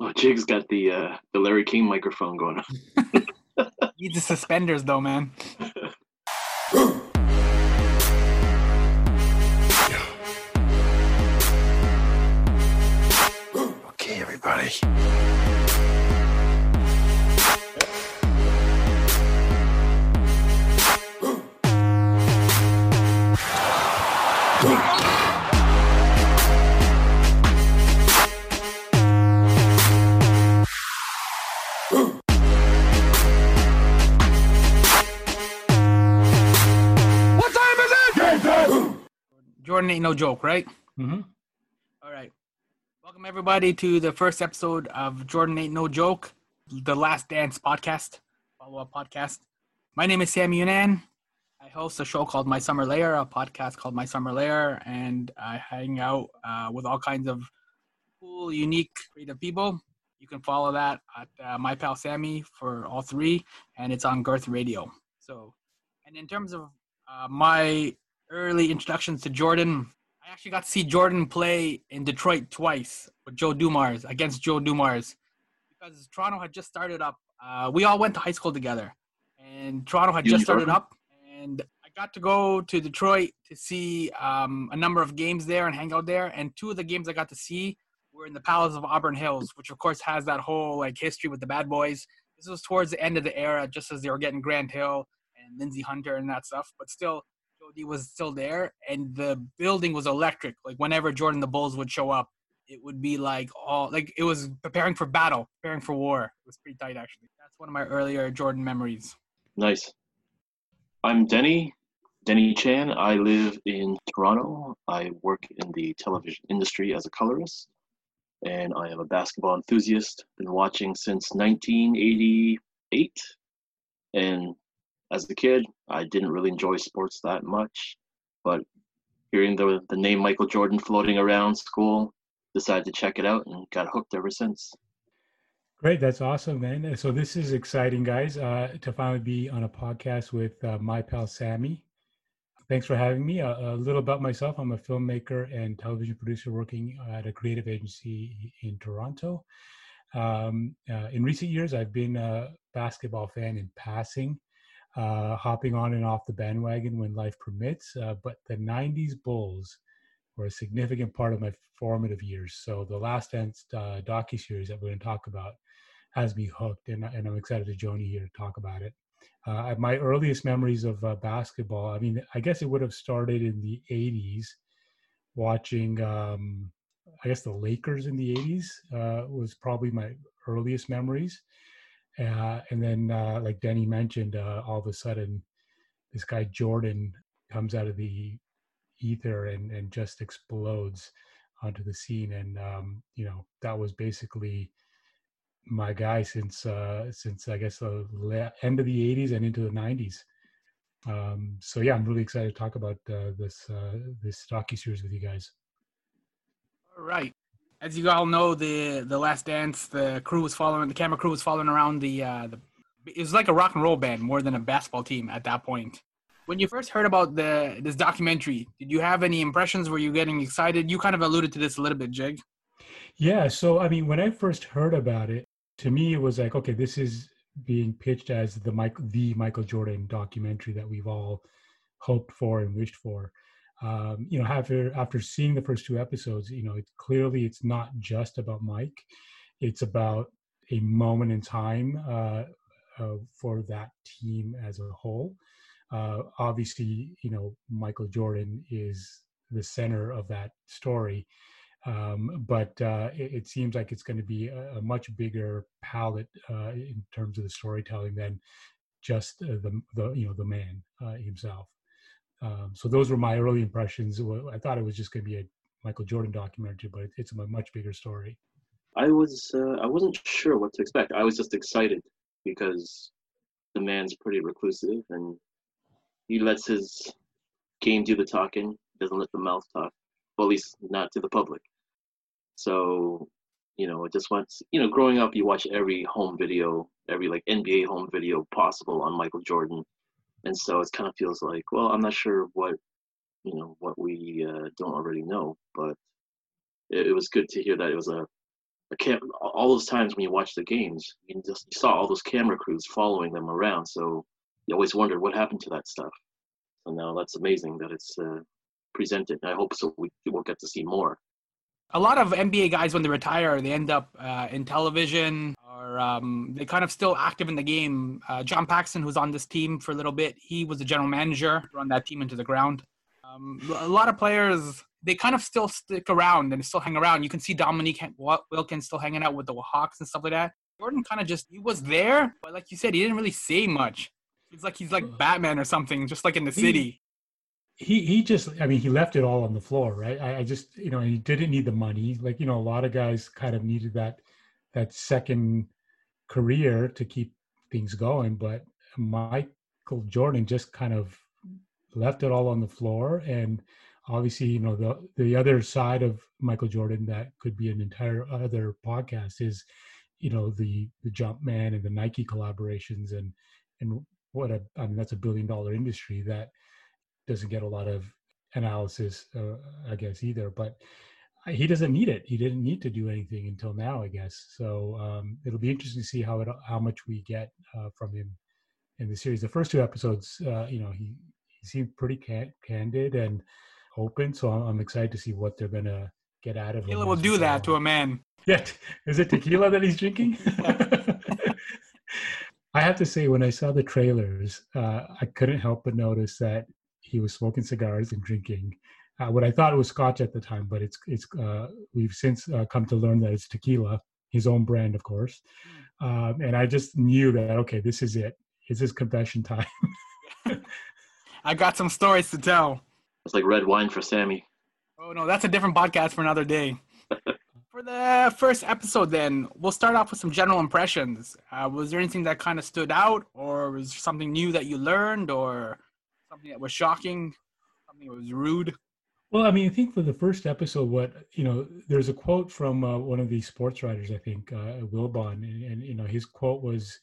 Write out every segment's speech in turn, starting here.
Oh, Jig's got the uh, the Larry King microphone going on. Need the suspenders though, man. Okay, everybody. No joke, right? Mm-hmm. All right. Welcome everybody to the first episode of Jordan Ain't No Joke, the Last Dance podcast, follow-up podcast. My name is Sam Yunan. I host a show called My Summer Layer, a podcast called My Summer Layer, and I hang out uh, with all kinds of cool, unique, creative people. You can follow that at uh, My Pal Sammy for all three, and it's on Girth Radio. So, and in terms of uh, my early introductions to Jordan, I actually got to see Jordan play in Detroit twice with Joe Dumars against Joe Dumars because Toronto had just started up. Uh, we all went to high school together, and Toronto had You just started up. And I got to go to Detroit to see um, a number of games there and hang out there. And two of the games I got to see were in the Palace of Auburn Hills, which of course has that whole like history with the Bad Boys. This was towards the end of the era, just as they were getting Grant Hill and Lindsey Hunter and that stuff. But still, Joe D was still there, and the building was electric. Like whenever Jordan the Bulls would show up, it would be like all like it was preparing for battle, preparing for war. It was pretty tight, actually. That's one of my earlier Jordan memories. Nice. I'm Denny, Denny Chan. I live in Toronto. I work in the television industry as a colorist, and I am a basketball enthusiast. Been watching since 1988, and as a kid, I didn't really enjoy sports that much, but hearing the the name Michael Jordan floating around school, decided to check it out and got hooked ever since. Great, that's awesome, man. So this is exciting, guys, uh, to finally be on a podcast with uh, my pal Sammy. Thanks for having me. A, a little about myself: I'm a filmmaker and television producer working at a creative agency in Toronto. Um, uh, in recent years, I've been a basketball fan in passing, uh, hopping on and off the bandwagon when life permits. Uh, but the '90s Bulls were a significant part of my formative years. So the Last Dance uh, docu series that we're going to talk about has me hooked, and, and I'm excited to join you here to talk about it. Uh, my earliest memories of uh, basketball, I mean, I guess it would have started in the 80s, watching, um, I guess the Lakers in the 80s uh, was probably my earliest memories. Uh, and then, uh, like Denny mentioned, uh, all of a sudden, this guy Jordan comes out of the ether and, and just explodes onto the scene. And, um, you know, that was basically my guy since uh since i guess the la- end of the 80s and into the 90s um so yeah i'm really excited to talk about uh, this uh this docu series with you guys All right. As you all know, the the Last Dance, the crew was following, the camera crew was following around the uh, the. It was like a rock and roll band more than a basketball team at that point. When you first heard about the this documentary, did you have any impressions? Were you getting excited? You kind of alluded to this a little bit, Jig. yeah so i mean when i first heard about it to me it was like okay this is being pitched as the mike the michael jordan documentary that we've all hoped for and wished for um, you know after after seeing the first two episodes you know it clearly it's not just about mike. It's about a moment in time uh, uh, for that team as a whole. Uh, obviously you know michael jordan is the center of that story. Um, but uh, it, it seems like it's going to be a, a much bigger palette uh, in terms of the storytelling than just uh, the the you know the man himself. Um, so those were my early impressions. I thought it was just going to be a Michael Jordan documentary, but it's a much bigger story. I was uh, I wasn't sure what to expect. I was just excited because the man's pretty reclusive and he lets his game do the talking, doesn't let the mouth talk. Well, at least not to the public. So, you know, it just wants you know, growing up you watch every home video, every like NBA home video possible on Michael Jordan. And so it kind of feels like, well, I'm not sure what you know, what we uh, don't already know, but it, it was good to hear that it was a a cam- all those times when you watch the games, you just you saw all those camera crews following them around. So you always wondered what happened to that stuff. So now that's amazing that it's uh, presented. I hope so. We will get to see more. A lot of NBA guys, when they retire, they end up uh, in television or um, they kind of still active in the game. Uh, John Paxson, who's on this team for a little bit, he was the general manager, run that team into the ground. Um, a lot of players, they kind of still stick around and still hang around. You can see Dominique Wilkins still hanging out with the Hawks and stuff like that. Jordan kind of just, he was there, but like you said, he didn't really say much. It's like he's like Batman or something, just like in the city he he just i mean he left it all on the floor right I, I, just you know he didn't need the money like you know a lot of guys kind of needed that that second career to keep things going but michael jordan just kind of left it all on the floor and obviously you know the the other side of michael jordan that could be an entire other podcast is you know the the Jumpman and the nike collaborations and and what a i mean that's a billion dollar industry that doesn't get a lot of analysis, uh, I guess, either. But he doesn't need it. He didn't need to do anything until now, I guess. So um, it'll be interesting to see how it how much we get uh, from him in the series. The first two episodes, uh, you know, he he seemed pretty can- candid and open. So I'm, I'm, excited to see what they're gonna get out of him. tequila him. will do that to a man. Yeah, is it tequila that he's drinking? I have to say, when I saw the trailers, uh, I couldn't help but notice that he was smoking cigars and drinking uh, what I thought was scotch at the time, but it's it's uh, we've since uh, come to learn that it's tequila, his own brand, of course. Um, and I just knew that okay, this is it. It's his confession time. I got some stories to tell. It's like red wine for Sammy. Oh no, that's a different podcast for another day. for the first episode, then we'll start off with some general impressions. Uh, was there anything that kind of stood out, or was something new that you learned, or something that was shocking, something that was rude? Well, I mean, I think for the first episode, what you know, there's a quote from uh, one of these sports writers, I think, uh, Wilbon, and, and you know, his quote was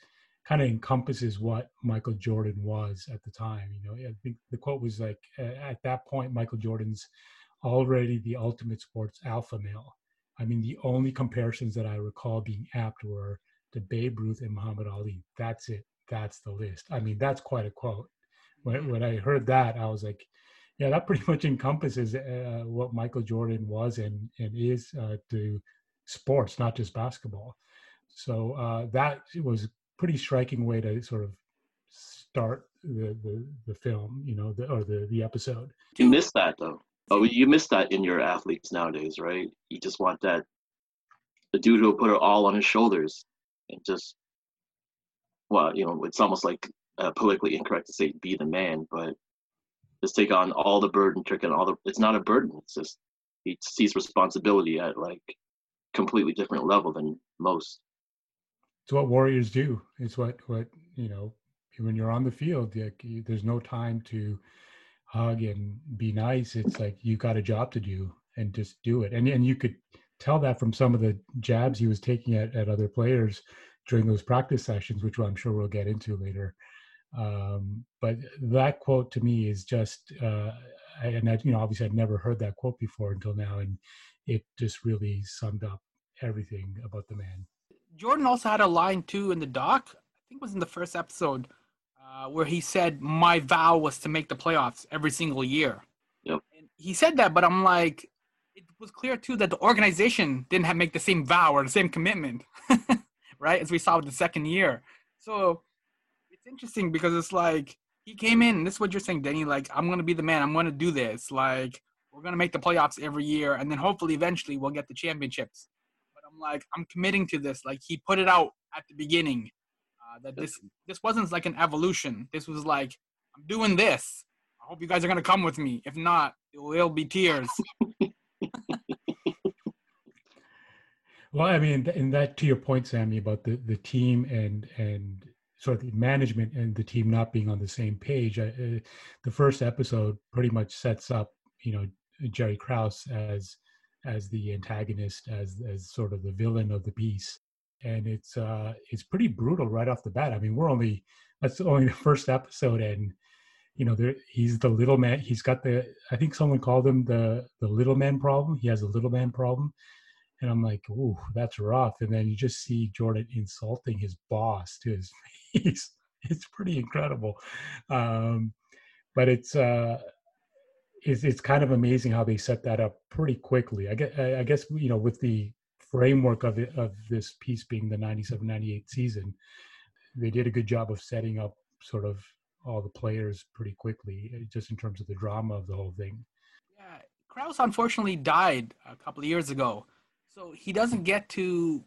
kind of encompasses what Michael Jordan was at the time. You know, I think the quote was like, at that point, Michael Jordan's already the ultimate sports alpha male. I mean, the only comparisons that I recall being apt were to Babe Ruth and Muhammad Ali. That's it. That's the list. I mean, that's quite a quote when, when I heard that, I was like, yeah, that pretty much encompasses uh, what Michael Jordan was and, and is uh, to sports, not just basketball. So uh, that was a pretty striking way to sort of start the, the, the film, you know, the, or the, the episode. You miss that though. Oh, you miss that in your athletes nowadays, right? You just want that the dude who put it all on his shoulders and just well, you know, it's almost like uh, politically incorrect to say be the man, but just take on all the burden, trick and all the. It's not a burden. It's just he sees responsibility at like completely different level than most. It's what warriors do. It's what what you know when you're on the field. Like, there's no time to hug and be nice. It's like you got a job to do and just do it. And and you could tell that from some of the jabs he was taking at, at other players during those practice sessions, which I'm sure we'll get into later. Um, but that quote to me is just, uh, and I, you know, obviously I'd never heard that quote before until now, and it just really summed up everything about the man. Jordan also had a line too in the doc. I think it was in the first episode uh, where he said, "My vow was to make the playoffs every single year." Yep. And he said that, but I'm like, it was clear too that the organization didn't have make the same vow or the same commitment, right? As we saw with the second year. So it's interesting because it's like he came in. This is what you're saying, Denny. Like I'm gonna be the man. I'm gonna do this. Like we're gonna make the playoffs every year, and then hopefully eventually we'll get the championships. But I'm like I'm committing to this. Like he put it out at the beginning uh, that this this wasn't like an evolution. This was like I'm doing this. I hope you guys are gonna come with me. If not, it will be tears. well, I mean, and that to your point, Sammy, about the the team and and sort of the management and the team not being on the same page. I, uh, the first episode pretty much sets up, you know, Jerry Krause as as the antagonist, as as sort of the villain of the piece, and it's uh it's pretty brutal right off the bat. I mean, we're only that's only the first episode, and you know, there, he's the little man. He's got the I think someone called him the the little man problem. He has a little man problem, and I'm like, "Ooh, that's rough." And then you just see Jordan insulting his boss to his face. It's pretty incredible, um, but it's uh, it's it's kind of amazing how they set that up pretty quickly. I guess I guess you know with the framework of it, of this piece being the 97-98 season, they did a good job of setting up sort of all the players pretty quickly, eh, just in terms of the drama of the whole thing. Yeah, Krause unfortunately died a couple of years ago, so he doesn't get to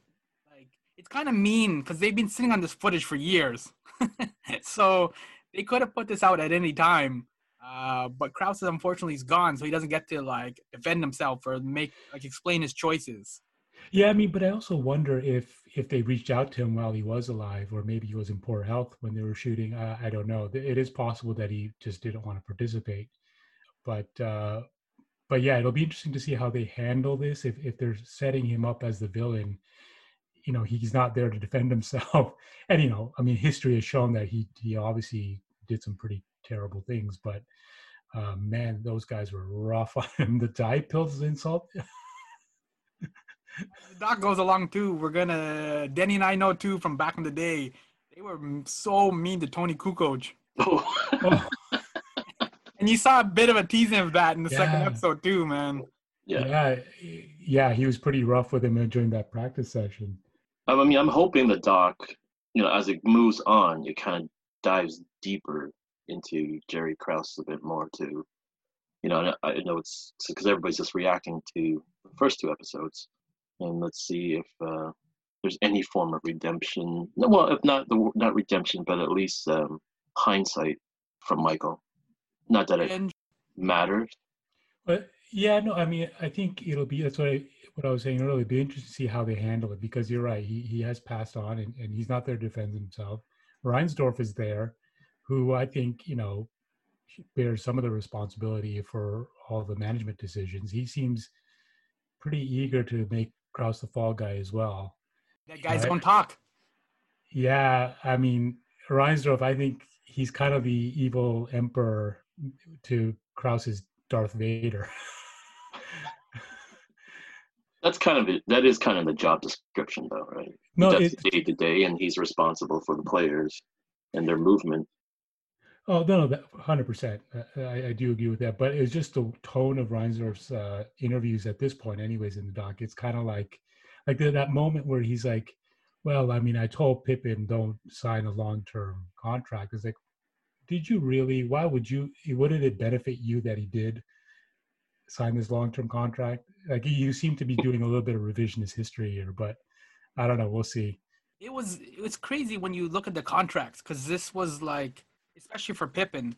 like. It's kind of mean because they've been sitting on this footage for years, so they could have put this out at any time. Uh, but Krause unfortunately is gone, so he doesn't get to like defend himself or make like explain his choices. Yeah, I mean, but I also wonder if if they reached out to him while he was alive, or maybe he was in poor health when they were shooting. Uh, I don't know. It is possible that he just didn't want to participate. But uh, but yeah, it'll be interesting to see how they handle this. If if they're setting him up as the villain, you know, he's not there to defend himself. And you know, I mean, history has shown that he he obviously did some pretty terrible things. But uh, man, those guys were rough on him. The diet pills insult. the doc goes along too. We're gonna Denny and I know too from back in the day. They were so mean to Toni Kukoc. Oh. And you saw a bit of a teasing of that in the Yeah. second episode too, man. yeah. yeah, yeah, he was pretty rough with him during that practice session. I mean, I'm hoping the doc, you know, as it moves on, it kind of dives deeper into Jerry Krause a bit more too. You know, I I know it's because everybody's just reacting to the first two episodes, and let's see if uh, there's any form of redemption. No, Well, if not the not redemption, but at least um, hindsight from Michael. Not that it And matters. But yeah, no, I mean, I think it'll be that's what I what I was saying earlier. It'd be interesting to see how they handle it because you're right. He he has passed on and, and he's not there to defend himself. Reinsdorf is there, who I think you know bears some of the responsibility for all the management decisions. He seems pretty eager to make Krause the fall guy as well. that guys Right. don't talk. Yeah, I mean, Reinsdorf, I think he's kind of the evil emperor to Krause's Darth Vader. That's kind of it. That is kind of the job description, though, right? no, does it, day to day, and he's responsible for the players and their movement. oh no, hundred percent. I, I do agree with that, but it's just the tone of Reinsdorf's uh, interviews at this point, anyways, in the doc. It's kind of like, like the, that moment where he's like, "Well, I mean, I told Pippen don't sign a long-term contract." It's like, did you really? Why would you? Wouldn't it benefit you that he did sign this long-term contract? Like you seem to be doing a little bit of revisionist history here, but I don't know. We'll see. It was it was crazy when you look at the contracts because this was like, especially for Pippen,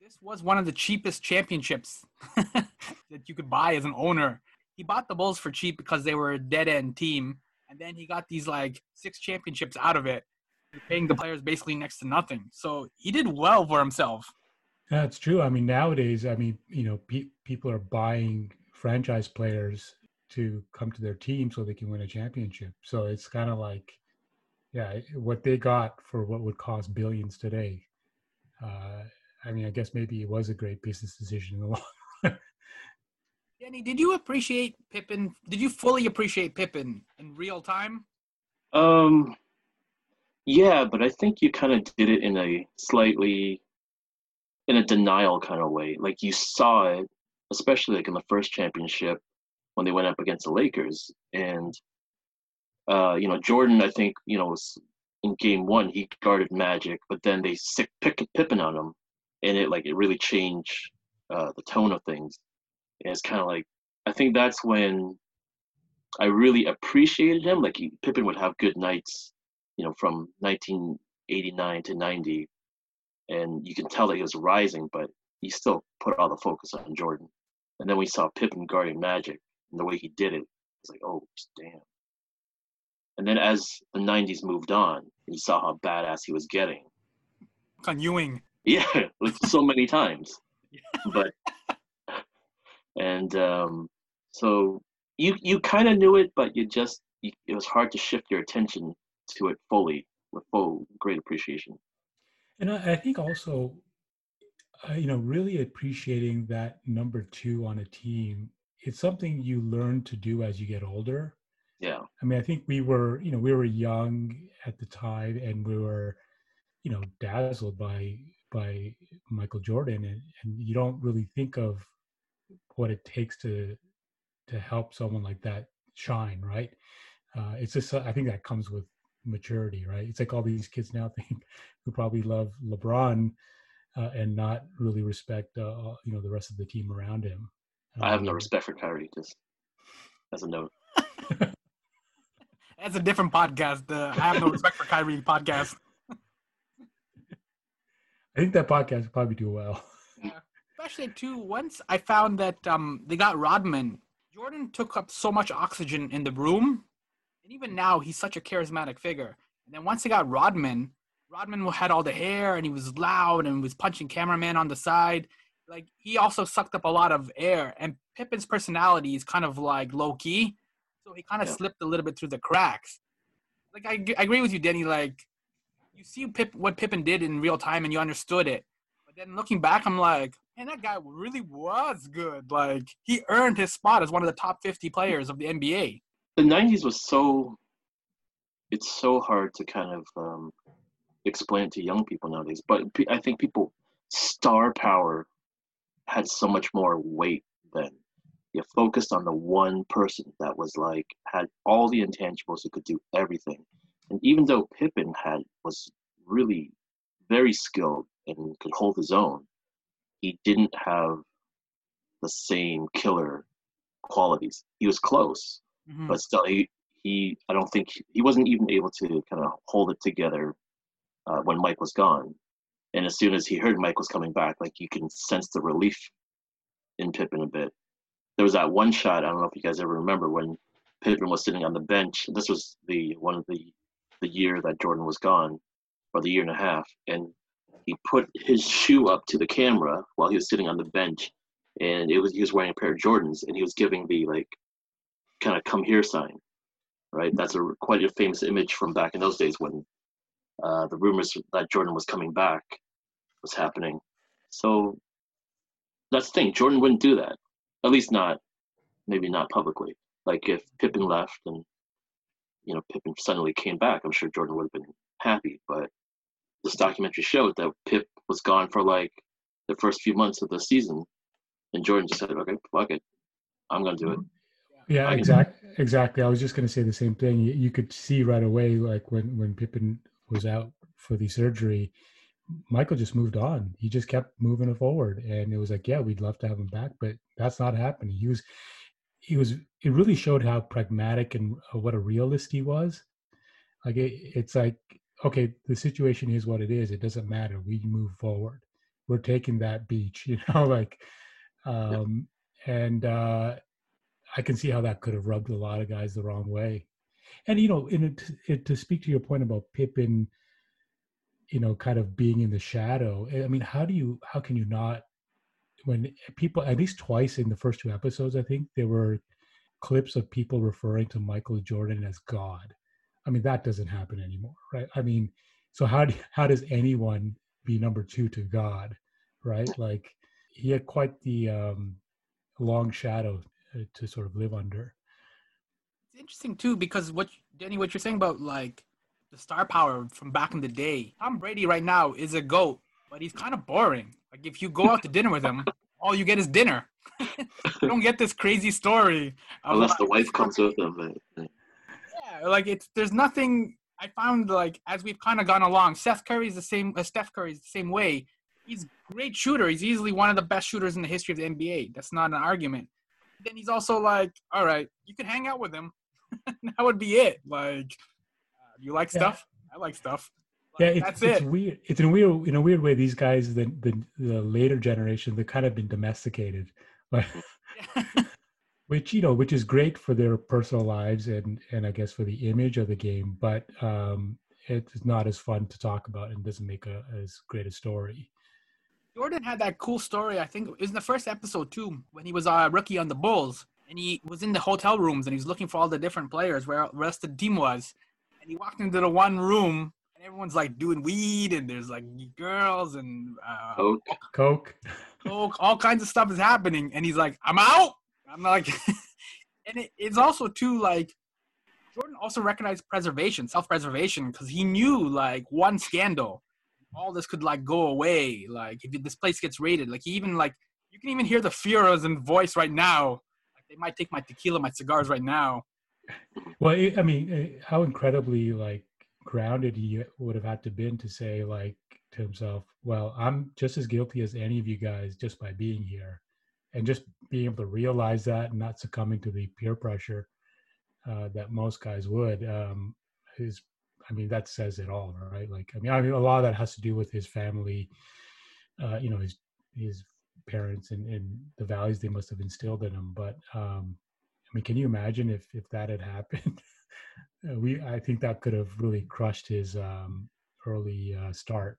this was one of the cheapest championships that you could buy as an owner. He bought the Bulls for cheap because they were a dead end team, and then he got these like six championships out of it, paying the players basically next to nothing. So he did well for himself. That's true. I mean, nowadays, I mean, you know, pe- people are buying franchise players to come to their team so they can win a championship. So it's kind of like, yeah, what they got for what would cost billions today. Uh, I mean, I guess maybe it was a great business decision in the long run. Danny, did you appreciate Pippen? Did you fully appreciate Pippen in real time? Um, yeah, but I think you kind of did it in a slightly, in a denial kind of way. Like you saw it, especially like in the first championship when they went up against the Lakers, and uh, you know Jordan, I think you know was in game one he guarded Magic, but then they sick pick Pippen on him, and it like it really changed uh, the tone of things. And it's kind of like I think that's when I really appreciated him. Like he, Pippen would have good nights, you know, from 1989 to 90, and you can tell that he was rising, but he still put all the focus on Jordan. And then we saw Pippen guarding Magic, and the way he did it, it's like, oh damn. And then as the 90s moved on, you saw how badass he was getting. On Ewing. Yeah, like so many times. But and um, so you you kind of knew it, but you just you, it was hard to shift your attention to it fully with full great appreciation. And I, I think also, uh, you know, really appreciating that number two on a team, it's something you learn to do as you get older. Yeah. I mean, I think we were, you know, we were young at the time, and we were, you know, dazzled by by Michael Jordan, and, and you don't really think of what it takes to to help someone like that shine, right? Uh, it's just, I think that comes with maturity, right? It's like all these kids now think who probably love LeBron uh, and not really respect, uh, you know, the rest of the team around him. I have no respect for Kyrie, just as a note. That's a different podcast. The I have no respect for Kyrie podcast. I think that podcast would probably do well. Especially too, once I found that um they got Rodman, Jordan took up so much oxygen in the room, and even now he's such a charismatic figure. And then once they got Rodman, Rodman had all the hair and he was loud and was punching cameraman on the side. Like he also sucked up a lot of air, and Pippen's personality is kind of like low key, so he kind of Yeah. slipped a little bit through the cracks. Like I agree with you, Denny. Like you see Pip what Pippen did in real time and you understood it. But then looking back, I'm like, man, that guy really was good. Like he earned his spot as one of the top 50 players of the NBA. The '90s was so. It's so hard to kind of um, explain to young people nowadays, but I think people star power had so much more weight then. You focused on the one person that was like had all the intangibles who could do everything, and even though Pippen had was really very skilled and could hold his own, he didn't have the same killer qualities. He was close, Mhm. but still he he I don't think he wasn't even able to kind of hold it together uh, when Mike was gone. And as soon as he heard Mike was coming back, like you can sense the relief in Pippen a bit. There was that one shot I don't know if you guys ever remember when Pippen was sitting on the bench. This was the one of the the year that Jordan was gone, or the year and a half, and he put his shoe up to the camera while he was sitting on the bench, and it was he was wearing a pair of Jordans, and he was giving the like kind of come here sign, right? Mm-hmm. That's a quite a famous image from back in those days when uh, the rumors that Jordan was coming back was happening. So that's the thing. Jordan wouldn't do that, at least not maybe not publicly. Like if Pippen left and you know Pippen suddenly came back, I'm sure Jordan would have been happy. But this mm-hmm. documentary showed that Pip was gone for like the first few months of the season, and Jordan just said, "Okay, fuck it, I'm gonna do it." Mm-hmm. Yeah, I exactly. Exactly. I was just going to say the same thing. You, you could see right away, like when when Pippen was out for the surgery, Michael just moved on. He just kept moving it forward, and it was like, yeah, we'd love to have him back, but that's not happening. He was, he was. It really showed how pragmatic and uh, what a realist he was. Like it, it's like, okay, the situation is what it is. It doesn't matter. We move forward. We're taking that beach, you know, like, um, and. uh I can see how that could have rubbed a lot of guys the wrong way. And you know, in it, it, to speak to your point about Pippen, you know, kind of being in the shadow. I mean, how do you, how can you not? When people, at least twice in the first two episodes, I think there were clips of people referring to Michael Jordan as God. I mean, that doesn't happen anymore, right? I mean, so how do, how does anyone be number two to God, right? Like he had quite the um, long shadow to sort of live under. It's interesting too because what Denny, what you're saying about like the star power from back in the day. Tom Brady right now is a goat, but he's kind of boring. Like if you go out to dinner with him, all you get is dinner. you don't get this crazy story. Unless like, the wife comes with them. but- Yeah, like it's there's nothing. I found like as we've kind of gone along, Seth Curry's the same. Uh, Steph Curry's the same way. He's a great shooter. He's easily one of the best shooters in the history of the NBA. That's not an argument. Then he's also like, all right, you can hang out with him. that would be it. Like, uh, you like Yeah. stuff? I like stuff. Yeah, Like, it's, that's it's it. weird. It's in a weird, in a weird way. These guys, the the, the later generation, they've kind of been domesticated, which you know, which is great for their personal lives and and I guess for the image of the game. But um, it's not as fun to talk about and doesn't make a as great a story. Jordan had that cool story. I think it was in the first episode too, when he was a rookie on the Bulls, and he was in the hotel rooms and he was looking for all the different players where the rest of the team was, and he walked into the one room and everyone's like doing weed and there's like girls and uh, Oh, Coke. coke, all kinds of stuff is happening, and he's like, "I'm out." I'm like, and it, it's also too like Jordan also recognized preservation, self-preservation, because he knew like one scandal, all this could like go away. Like if this place gets raided, like even like you can even hear the fear in voice right now. Like they might take my tequila, my cigars right now. Well, I mean, how incredibly like grounded he would have had to been to say like to himself, "Well, I'm just as guilty as any of you guys just by being here," and just being able to realize that and not succumbing to the peer pressure uh, that most guys would. Um, his, I mean, that says it all, right? Like, I mean, I mean, a lot of that has to do with his family, uh, you know, his his parents and, and the values they must have instilled in him. But um, I mean, can you imagine if if that had happened? we, I think that could have really crushed his um, early uh, start.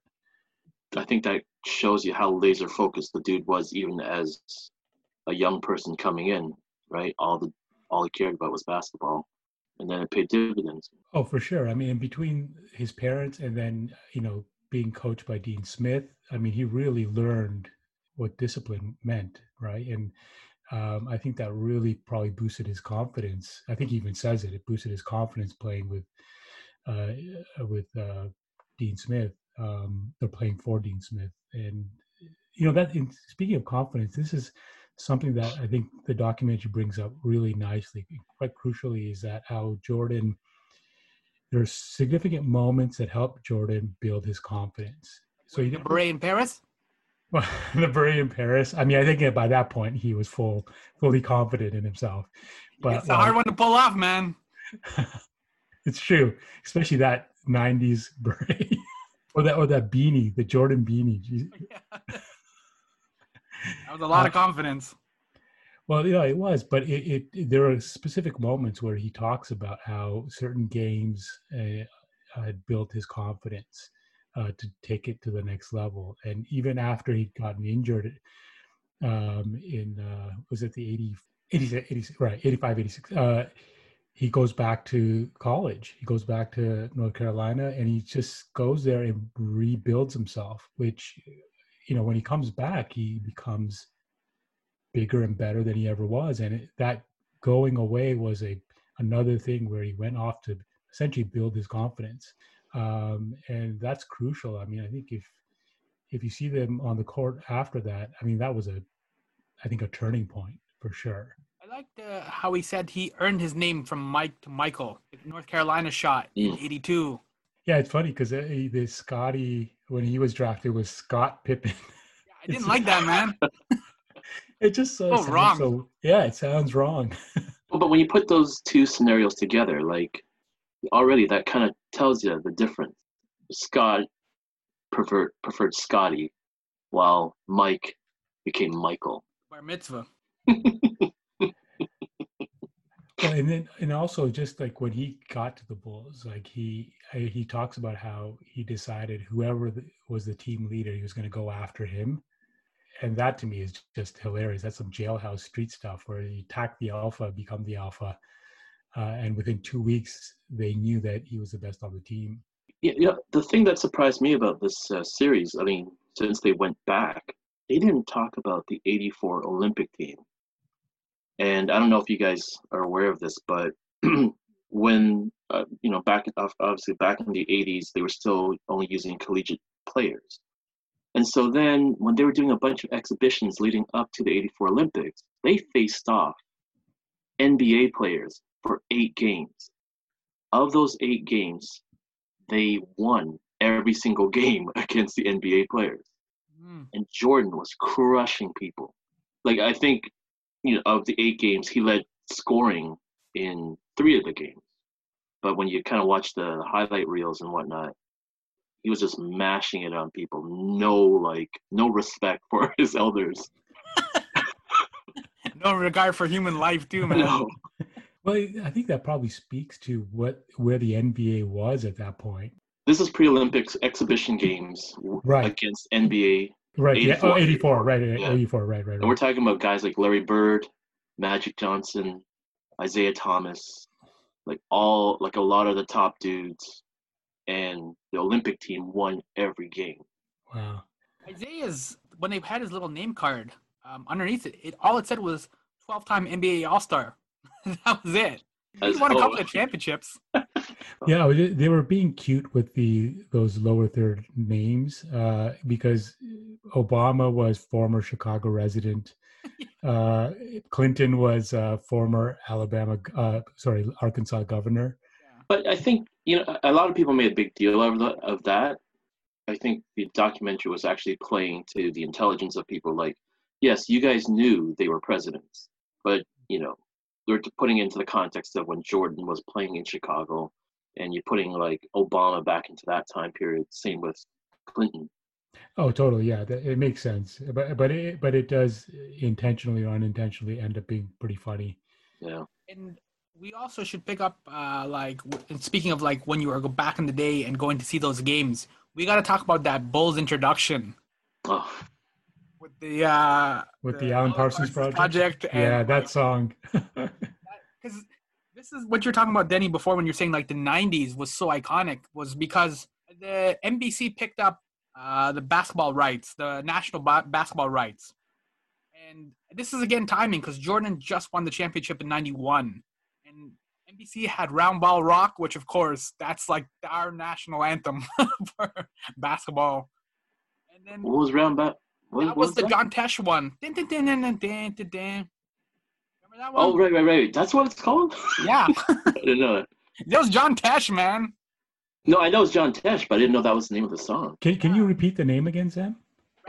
I think that shows you how laser focused the dude was, even as a young person coming in. Right, all the all he cared about was basketball, and then it paid dividends. Oh, for sure. I mean, between his parents and then you know being coached by Dean Smith, I mean, he really learned what discipline meant, right? And um, I think that really probably boosted his confidence. I think he even says it. It boosted his confidence playing with uh, with uh, Dean Smith. Um, they're playing for Dean Smith, and you know that. In, speaking of confidence, this is something that I think the documentary brings up really nicely. Quite crucially, is that how Jordan. There's significant moments that help Jordan build his confidence. So you beret in Paris. Well, the beret in Paris. I mean, I think by that point he was full, fully confident in himself. But it's a hard um, one to pull off, man. it's true, especially that '90s beret, or that or that beanie, the Jordan beanie. Yeah. That was a lot uh, of confidence. Well, yeah, it was, but it, it, there are specific moments where he talks about how certain games uh, had built his confidence uh, to take it to the next level. And even after he'd gotten injured um, in, uh, was it the 80, 80, 80 right, 85, 86, uh, he goes back to college. He goes back to North Carolina and he just goes there and rebuilds himself, which, you know, when he comes back, he becomes bigger and better than he ever was. And it, that going away was a another thing where he went off to essentially build his confidence um, and that's crucial. I mean, I think if if you see them on the court after that, I mean, that was a, I think, a turning point for sure. I liked uh, how he said he earned his name from Mike to Michael, North Carolina shot in '82. Mm. Yeah, it's funny because uh, the Scotty when he was drafted was Scott Pippen. Yeah, I didn't like that, man. it just so, oh, wrong. So, yeah, it sounds wrong. well, but when you put those two scenarios together, like already that kind of tells you the difference. Scott preferred preferred Scotty, while Mike became Michael. Bar mitzvah. And then and also just like when he got to the Bulls, like he he talks about how he decided whoever was the team leader, he was going to go after him, and that to me is just hilarious. That's some jailhouse street stuff where you attack the alpha, become the alpha, uh, and within two weeks they knew that he was the best on the team. Yeah, yeah. The thing that surprised me about this uh, series, I mean, since they went back, they didn't talk about the '84 Olympic team. And I don't know if you guys are aware of this, but when uh, you know back obviously back in the 80s, they were still only using collegiate players. And so then when they were doing a bunch of exhibitions leading up to the 84 Olympics, they faced off NBA players for eight games. Of those eight games, they won every single game against the NBA players. Mm. And Jordan was crushing people. Like I think, you know, of the eight games, he led scoring in three of the games. But when you kind of watch the highlight reels and whatnot, he was just mashing it on people. No like no respect for his elders. no regard for human life too, man. No. Well, I think that probably speaks to what where the NBA was at that point. This is pre-Olympics exhibition games right. against NBA. Right. 84, yeah. Oh, 84. Right. Yeah. 84. Right. Right. Right. And we're talking about guys like Larry Bird, Magic Johnson, Isiah Thomas, like all like a lot of the top dudes, and the Olympic team won every game. Wow. Isiah's when they had his little name card um, underneath it, it all it said was 12-time NBA All-Star. that was it. He As- won a oh, couple of championships. Yeah, they they were being cute with the those lower third names uh, because Obama was former Chicago resident. Uh, Clinton was uh, former Alabama, uh, sorry, Arkansas governor. But I think you know a lot of people made a big deal of the, of that. I think the documentary was actually playing to the intelligence of people. Like, yes, you guys knew they were presidents, but you know they're putting into the context of when Jordan was playing in Chicago, and you're putting like Obama back into that time period. Same with Clinton. Oh, totally. Yeah, that, it makes sense. But but it but it does intentionally or unintentionally end up being pretty funny. Yeah. And we also should pick up, uh, like, and speaking of like when you were back in the day and going to see those games, we got to talk about that Bulls introduction Oh, with the uh, With the Alan Parsons project? project. Yeah, that song. because this is what you're talking about, Denny. Before when you're saying like the '90s was so iconic, was because the NBC picked up uh, the basketball rights, the national ba- basketball rights, and this is again timing because Jordan just won the championship in '91, and NBC had Round Ball Rock, which of course that's like our national anthem for basketball, and then what was round back? What, that what was the that? John Tesh one. Din, din, din, that one? Oh, right, right, right. That's what it's called. Yeah, I didn't know that. that was John Tesh, man. No, I know it's John Tesh, but I didn't know that was the name of the song. can can you repeat the name again, Sam?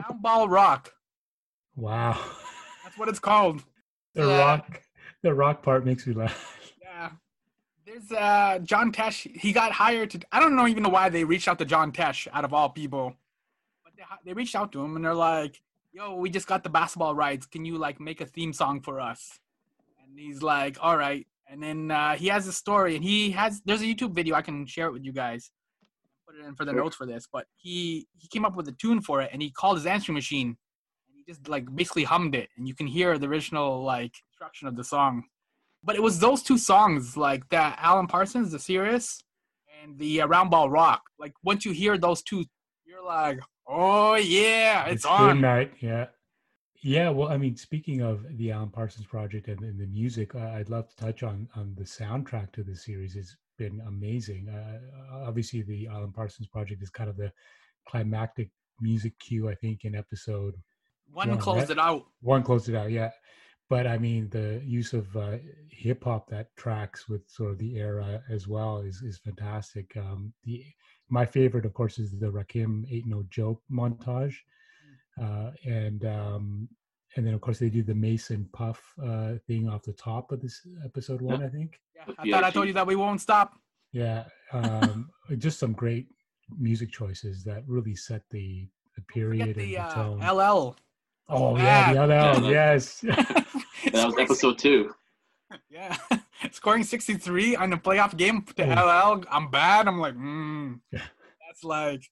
Round Ball Rock. Wow, That's what it's called. the Yeah. rock, the rock part makes me laugh. Yeah. There's uh John Tesh. He got hired to. I don't know even know why they reached out to John Tesh out of all people, but they, they reached out to him and they're like, "Yo, we just got the basketball rights. Can you like make a theme song for us?" And he's like, "All right." And then uh, he has a story, and he has. There's a YouTube video I can share it with you guys. Put it in for the notes for this, but he he came up with a tune for it, and he called his answering machine, and he just like basically hummed it, and you can hear the original like construction of the song. But it was those two songs, like that Alan Parsons, the Sirius, and the uh, Round Ball Rock. Like once you hear those two, you're like, oh yeah, it's, game on. night. Yeah, yeah. Well, I mean, speaking of the Alan Parsons project and, and the music, I- I'd love to touch on on the soundtrack to the series. It's been amazing. Uh, obviously, the Alan Parsons project is kind of the climactic music cue, I think, in episode One One, closed it out. one closed it out yeah but i mean the use of uh, hip hop that tracks with sort of the era as well is is fantastic um the my favorite of course is the rakim ain't no joke montage uh and um and then of course they do the mason puff uh thing off the top of this episode one i think Yeah, I thought I told you that we won't stop. yeah um just some great music choices that really set the the period Forget the and the uh, tone LL. oh yeah the LL, Yeah. yes that was episode two. Yeah, scoring 63 on the playoff game to Oh. LL. I'm bad. I'm like, mm, Yeah. that's like,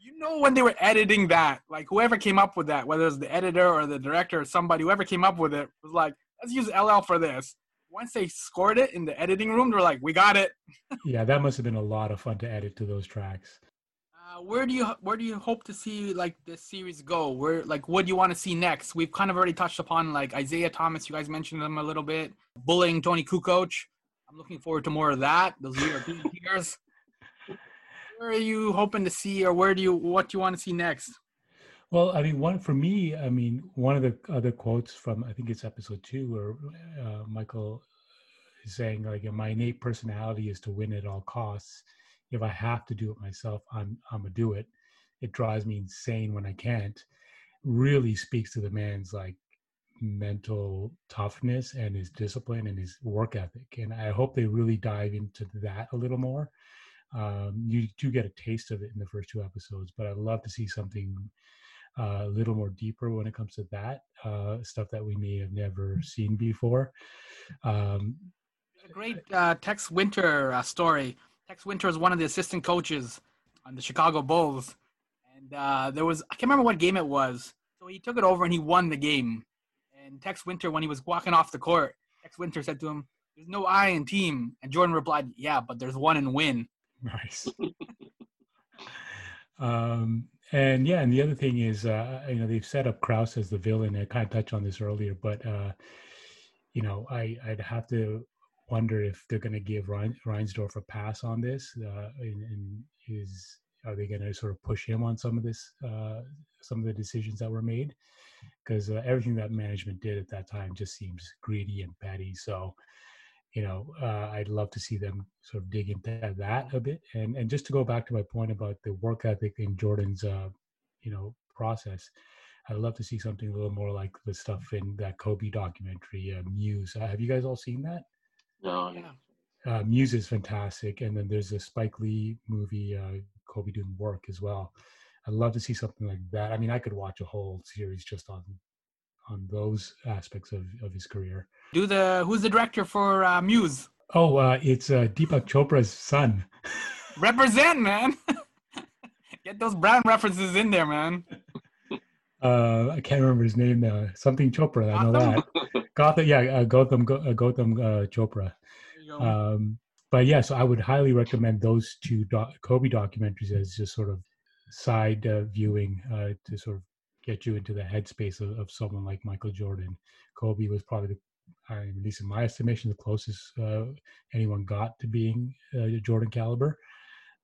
you know, when they were editing that, like whoever came up with that, whether it's the editor or the director or somebody, whoever came up with it was like, let's use LL for this. Once they scored it in the editing room, they're like, we got it. yeah that must have been a lot of fun to edit to those tracks Uh, where do you where do you hope to see like this series go? Where like what do you want to see next? We've kind of already touched upon like Isiah Thomas. You guys mentioned him a little bit. Bullying Toni Kukoc. I'm looking forward to more of that. Those European years. Where are you hoping to see, or where do you what do you want to see next? Well, I mean, one for me, I mean, one of the other quotes from I think it's episode two where uh, Michael is saying like, "My innate personality is to win at all costs. If I have to do it myself, I'm I'm gonna do it. It drives me insane when I can't." Really speaks to the man's like mental toughness and his discipline and his work ethic, and I hope they really dive into that a little more. Um, you do get a taste of it in the first two episodes, but I'd love to see something uh, a little more deeper when it comes to that uh, stuff that we may have never seen before. Um, a great uh, Tex Winter uh, story. Tex Winter is one of the assistant coaches on the Chicago Bulls, and uh, there was I can't remember what game it was. So he took it over and he won the game. And Tex Winter, when he was walking off the court, Tex Winter said to him, "There's no I in team," and Jordan replied, "Yeah, but there's one in win." Nice. um, and yeah, and the other thing is, uh, you know, they've set up Krause as the villain. I kind of touched on this earlier, but uh, you know, I I'd have to wonder if they're going to give Rein, Reinsdorf a pass on this. Uh, and, and is are they going to sort of push him on some of this, uh, some of the decisions that were made? Because uh, everything that management did at that time just seems greedy and petty. So, you know, uh, I'd love to see them sort of dig into that a bit. And and just to go back to my point about the work ethic in Jordan's, uh, you know, process. I'd love to see something a little more like the stuff in that Kobe documentary, uh, Muse. Uh, have you guys all seen that? No. Yeah. Uh, Muse is fantastic, and then there's a Spike Lee movie, uh, Kobe doing work as well. I'd love to see something like that. I mean, I could watch a whole series just on on those aspects of, of his career. Do the who's the director for uh, Muse? Oh, uh, it's uh, Deepak Chopra's son. Represent, man. Get those brand references in there, man. Uh, I can't remember his name now. Something Chopra. I know Gotham? that. Gotham, yeah, uh, Gotham, Go- uh, Gotham uh, Chopra. There you go. Um, but yeah, so I would highly recommend those two doc- Kobe documentaries as just sort of side uh, viewing uh, to sort of get you into the headspace of, of someone like Michael Jordan. Kobe was probably, the, I mean, at least in my estimation, the closest uh, anyone got to being uh, Jordan caliber.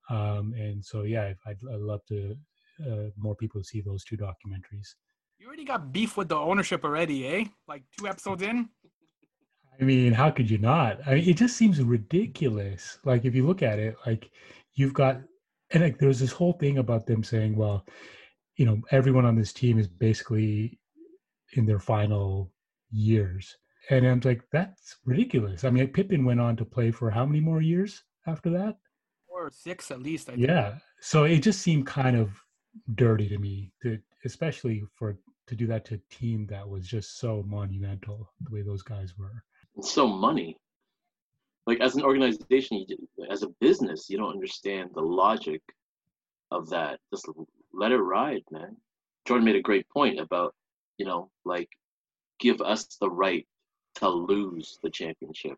Um, and so, yeah, I'd, I'd love to uh, more people to see those two documentaries. you already got beef with the ownership already, eh? Like two episodes in. I mean, how could you not? I mean, it just seems ridiculous. Like if you look at it, like you've got, and like there's this whole thing about them saying, well, you know, everyone on this team is basically in their final years, and I'm like, that's ridiculous. I mean, Pippen went on to play for how many more years after that? Or six at least, I think. Yeah. So it just seemed kind of dirty to me, to especially for to do that to a team that was just so monumental the way those guys were. So money. Like as an organization, as a business, you don't understand the logic of that. Just let it ride, man. Jordan made a great point about, you know, like give us the right to lose the championship.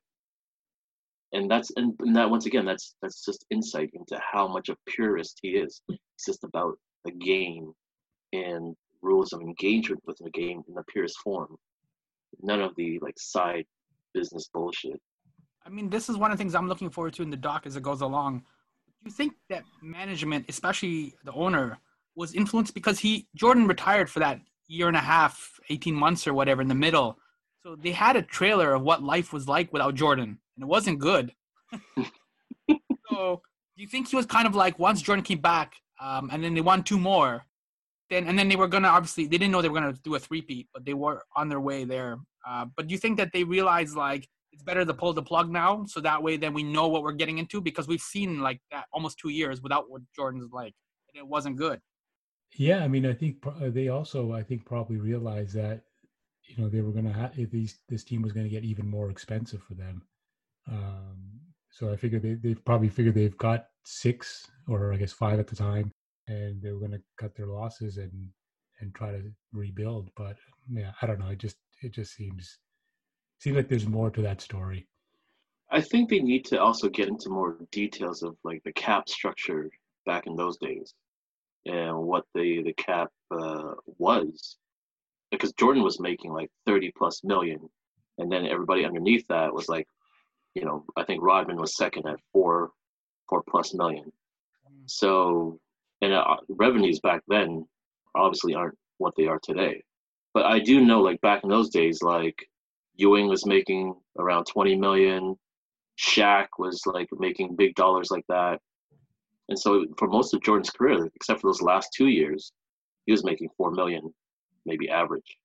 And that's and, and that once again, that's that's just insight into how much a purist he is. It's just about the game and rules of engagement with the game in the purest form. None of the like side business bullshit. I mean, this is one of the things I'm looking forward to in the doc as it goes along. Do you think that management, especially the owner, was influenced because he Jordan retired for that year and a half, 18 months or whatever in the middle. So they had a trailer of what life was like without Jordan, and it wasn't good. so do you think he was kind of like once Jordan came back, um, and then they won two more, then and then they were gonna obviously they didn't know they were gonna do a three-peat, but they were on their way there. Uh, but do you think that they realized like it's better to pull the plug now, so that way then we know what we're getting into because we've seen like that almost two years without what Jordan's like, and it wasn't good. Yeah, I mean, I think uh, they also, I think, probably realized that you know they were going to have these this team was going to get even more expensive for them. Um, so I figured they they probably figured they've got six or I guess five at the time, and they were going to cut their losses and and try to rebuild. But yeah, I don't know. It just it just seems seems like there's more to that story. I think they need to also get into more details of like the cap structure back in those days and what the the cap uh, was because Jordan was making like 30 plus million and then everybody underneath that was like you know I think Rodman was second at 4 4 plus million so and uh, revenues back then obviously aren't what they are today. But I do know like back in those days like Ewing was making around 20 million Shaq was like making big dollars like that. And so for most of Jordan's career, except for those last two years, he was making four million, maybe average.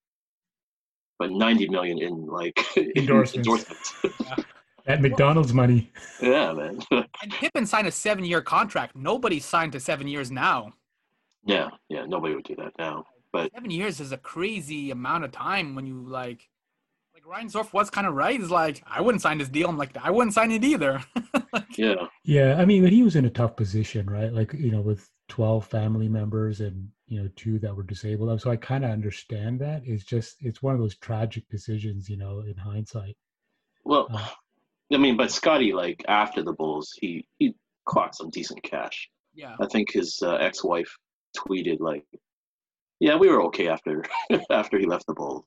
But ninety million in like Endorsements. endorsements. That McDonald's money. yeah, man. And Pippen signed a seven-year contract. Nobody signed to seven years now. yeah, yeah. Nobody would do that now. But Seven years is a crazy amount of time when you like. Like Ryan Zorf was kind of right. He's like, I wouldn't sign this deal. I'm like, I wouldn't sign it either. yeah, Yeah, I mean, but he was in a tough position, right? Like you know, with twelve family members and you know two that were disabled. So I kind of understand that. It's just it's one of those tragic decisions, you know, in hindsight. well, Uh. I mean, but Scottie, like after the Bulls, he he caught some decent cash. yeah. I think his uh, ex-wife tweeted like, "Yeah, we were okay after after he left the Bulls."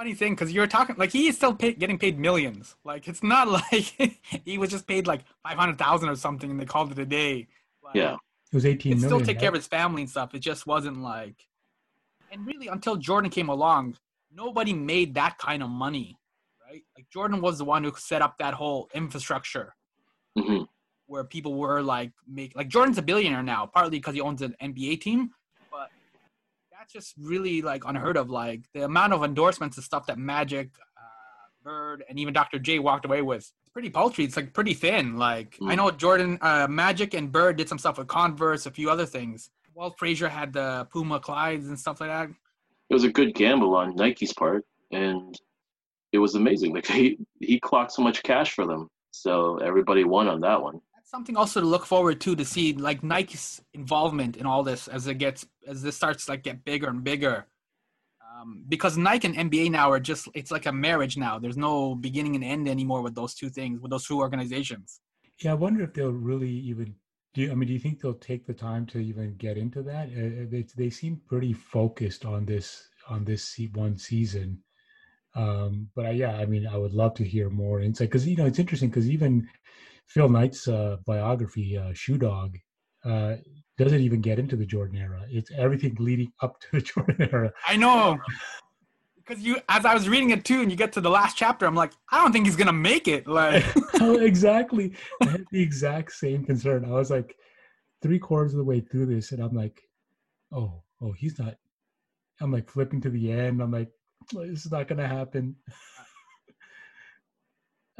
Funny thing because you're talking like he is still pay, getting paid millions. Like it's not like he was just paid like five hundred thousand or something, and they called it a day. Like, Yeah. It was eighteen He million. still take care of his family and stuff. It just wasn't like, and really until Jordan came along, nobody made that kind of money, right? Like Jordan was the one who set up that whole infrastructure hmm where people were like make like Jordan's a billionaire now, partly because he owns an NBA team, but that's just really like unheard of. Like the amount of endorsements and stuff that Magic, uh, Bird, and even Dr. J walked away with. It's pretty paltry. It's like pretty thin. Like I Mm. know Jordan, uh, Magic, and Bird did some stuff with Converse, a few other things. Walt Frazier had the Puma Clydes and stuff like that. It was a good gamble on Nike's part, and it was amazing. Like he he clocked so much cash for them, so everybody won on that one. Something also to look forward to to see like Nike's involvement in all this as it gets as this starts like get bigger and bigger. Um, because Nike and NBA now are just it's like a marriage now. There's no beginning and end anymore with those two things, with those two organizations. Yeah, I wonder if they'll really even do. I mean, do you think they'll take the time to even get into that? Uh, they they seem pretty focused on this on this one season. Um, but I, yeah, I mean, I would love to hear more insight because you know it's interesting because even Phil Knight's uh, biography, uh, Shoe Dog, uh, doesn't even get into the Jordan era. It's everything leading up to the Jordan era. I know. Because you as I was reading it too, and you get to the last chapter, I'm like, I don't think he's gonna make it. Like oh, exactly. I had the exact same concern. I was like three quarters of the way through this, and I'm like, oh, oh, he's not. I'm like flipping to the end. I'm like, "Oh, this is not going to happen.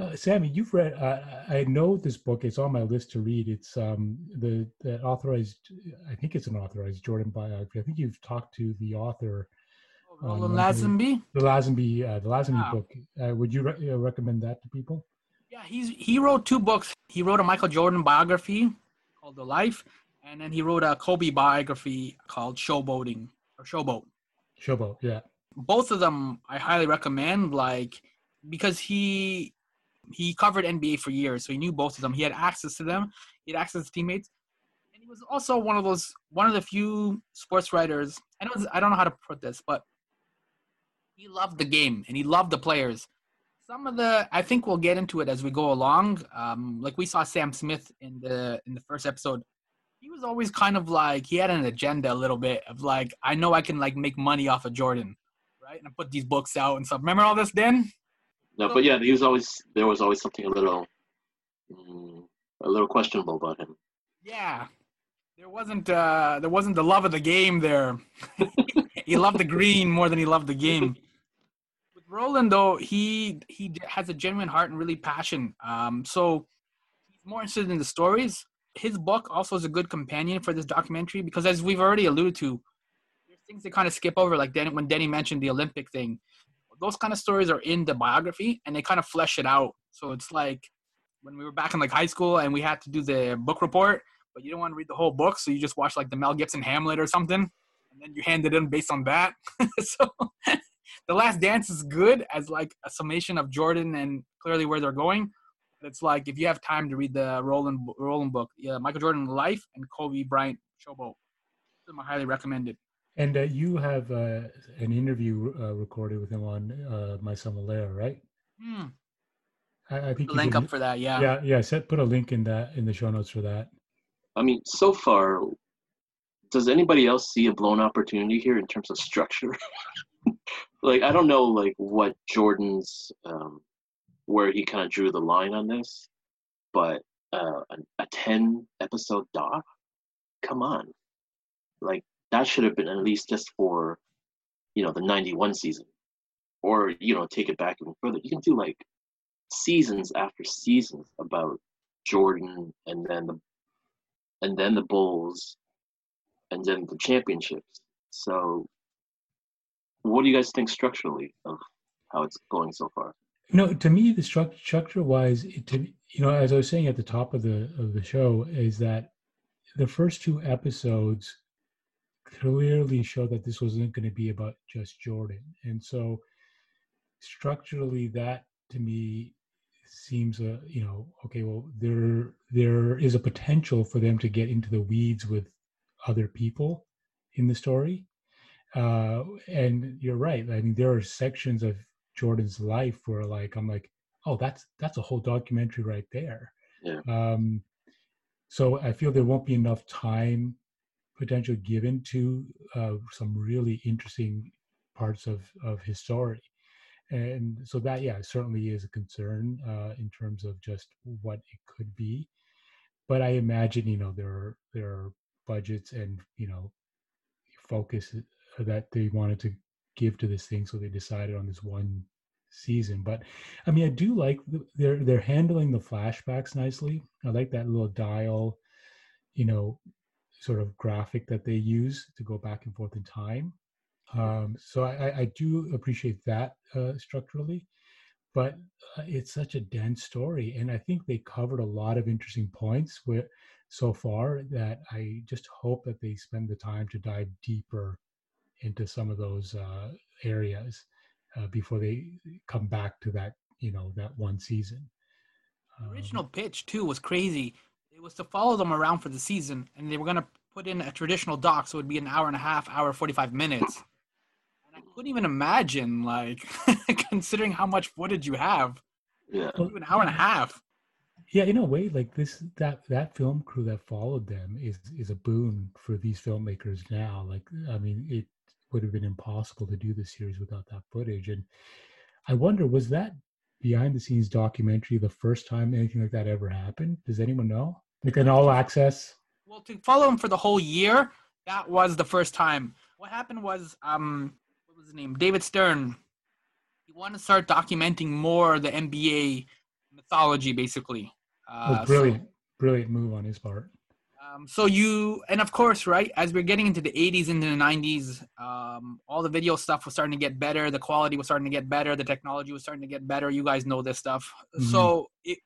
Uh, Sammy, you've read. Uh, I know this book. It's on my list to read. It's um the the authorized. I think it's an authorized Jordan biography. I think you've talked to the author, Roland no, Lazenby. the Lazenby, uh, the Lazenby Wow. book. Uh, would you re- uh, recommend that to people? Yeah, he's he wrote two books. He wrote a Michael Jordan biography called The Life, and then he wrote a Kobe biography called Showboating or Showboat. Showboat, yeah. Both of them I highly recommend, like because he he covered NBA for years, so he knew both of them. He had access to them. He had access to teammates, and he was also one of those one of the few sports writers. I don't I don't know how to put this, but he loved the game and he loved the players. Some of the I think we'll get into it as we go along. Um, like we saw Sam Smith in the in the first episode. He was always kind of like he had an agenda a little bit of like I know I can like make money off of Jordan, right? And I put these books out and stuff. Remember all this, Dan? No, but yeah, he was always there was always something a little, mm, a little questionable about him. Yeah. There wasn't uh there wasn't the love of the game there. he loved the green more than he loved the game. With Roland though, he he has a genuine heart and really passion. Um so he's more interested in the stories. His book also is a good companion for this documentary because as we've already alluded to, there's things they kind of skip over like Denny, when Denny mentioned the Olympic thing. Those kind of stories are in the biography and they kind of flesh it out. So it's like when we were back in like high school and we had to do the book report but you don't want to read the whole book, so you just watch like the Mel Gibson Hamlet or something, and then you hand it in based on that. so, The Last Dance is good as like a summation of Jordan and clearly where they're going. It's like if you have time to read the Roland Roland book, yeah, Michael Jordan Life and Kobe Bryant Showboat. Are highly recommended. And uh, you have uh, an interview uh, recorded with him on uh, My Son Valera, right? Hmm. I, I think The you link can- up for that, yeah. Yeah, yeah. Set put a link in that in the show notes for that. I mean, so far, does anybody else see a blown opportunity here in terms of structure? like, I don't know, like what Jordan's, um, where he kind of drew the line on this, but uh, a, a ten episode doc, come on, like that should have been at least just for, you know, the '91 season, or you know, take it back even further. You can do like seasons after seasons about Jordan and then the and then the Bulls, and then the championships. So, what do you guys think structurally of how it's going so far? No, to me, the structure, structure-wise, it, to you know, as I was saying at the top of the of the show, is that the first two episodes clearly show that this wasn't going to be about just Jordan, and so structurally, that to me seems a you know okay well there there is a potential for them to get into the weeds with other people in the story uh and you're right i mean there are sections of Jordan's life where like I'm like, oh, that's that's a whole documentary right there. Yeah. Um, so I feel there won't be enough time potential given to uh, some really interesting parts of of his story, and so that yeah certainly is a concern uh, in terms of just what it could be. But I imagine you know there are there are budgets and you know focus that they wanted to give to this thing, so they decided on this one season. But I mean, I do like the, they're they're handling the flashbacks nicely. I like that little dial, you know, sort of graphic that they use to go back and forth in time. Um, so I, I do appreciate that uh, structurally, but uh, it's such a dense story, and I think they covered a lot of interesting points where so far that I just hope that they spend the time to dive deeper into some of those uh, areas uh, before they come back to that you know that one season. The um, original pitch too was crazy. It was to follow them around for the season, and they were gonna put in a traditional doc, so it'd be an hour and a half, hour forty five minutes. And I couldn't even imagine, like, considering how much footage you have. Yeah, an hour and a half. Yeah, in a way, like this, that that film crew that followed them is is a boon for these filmmakers now. Like, I mean, it would have been impossible to do the series without that footage. And I wonder, was that behind the scenes documentary the first time anything like that ever happened? Does anyone know? Like an all access? Well, to follow him for the whole year, that was the first time. What happened was, um, what was his name? David Stern. He wanted to start documenting more the NBA mythology, basically. Uh, oh, brilliant, so, brilliant move on his part. Um, so you, and of course, right, as we're getting into the 80s into the 90s, um, all the video stuff was starting to get better. The quality was starting to get better. The technology was starting to get better. You guys know this stuff. Mm-hmm. So it,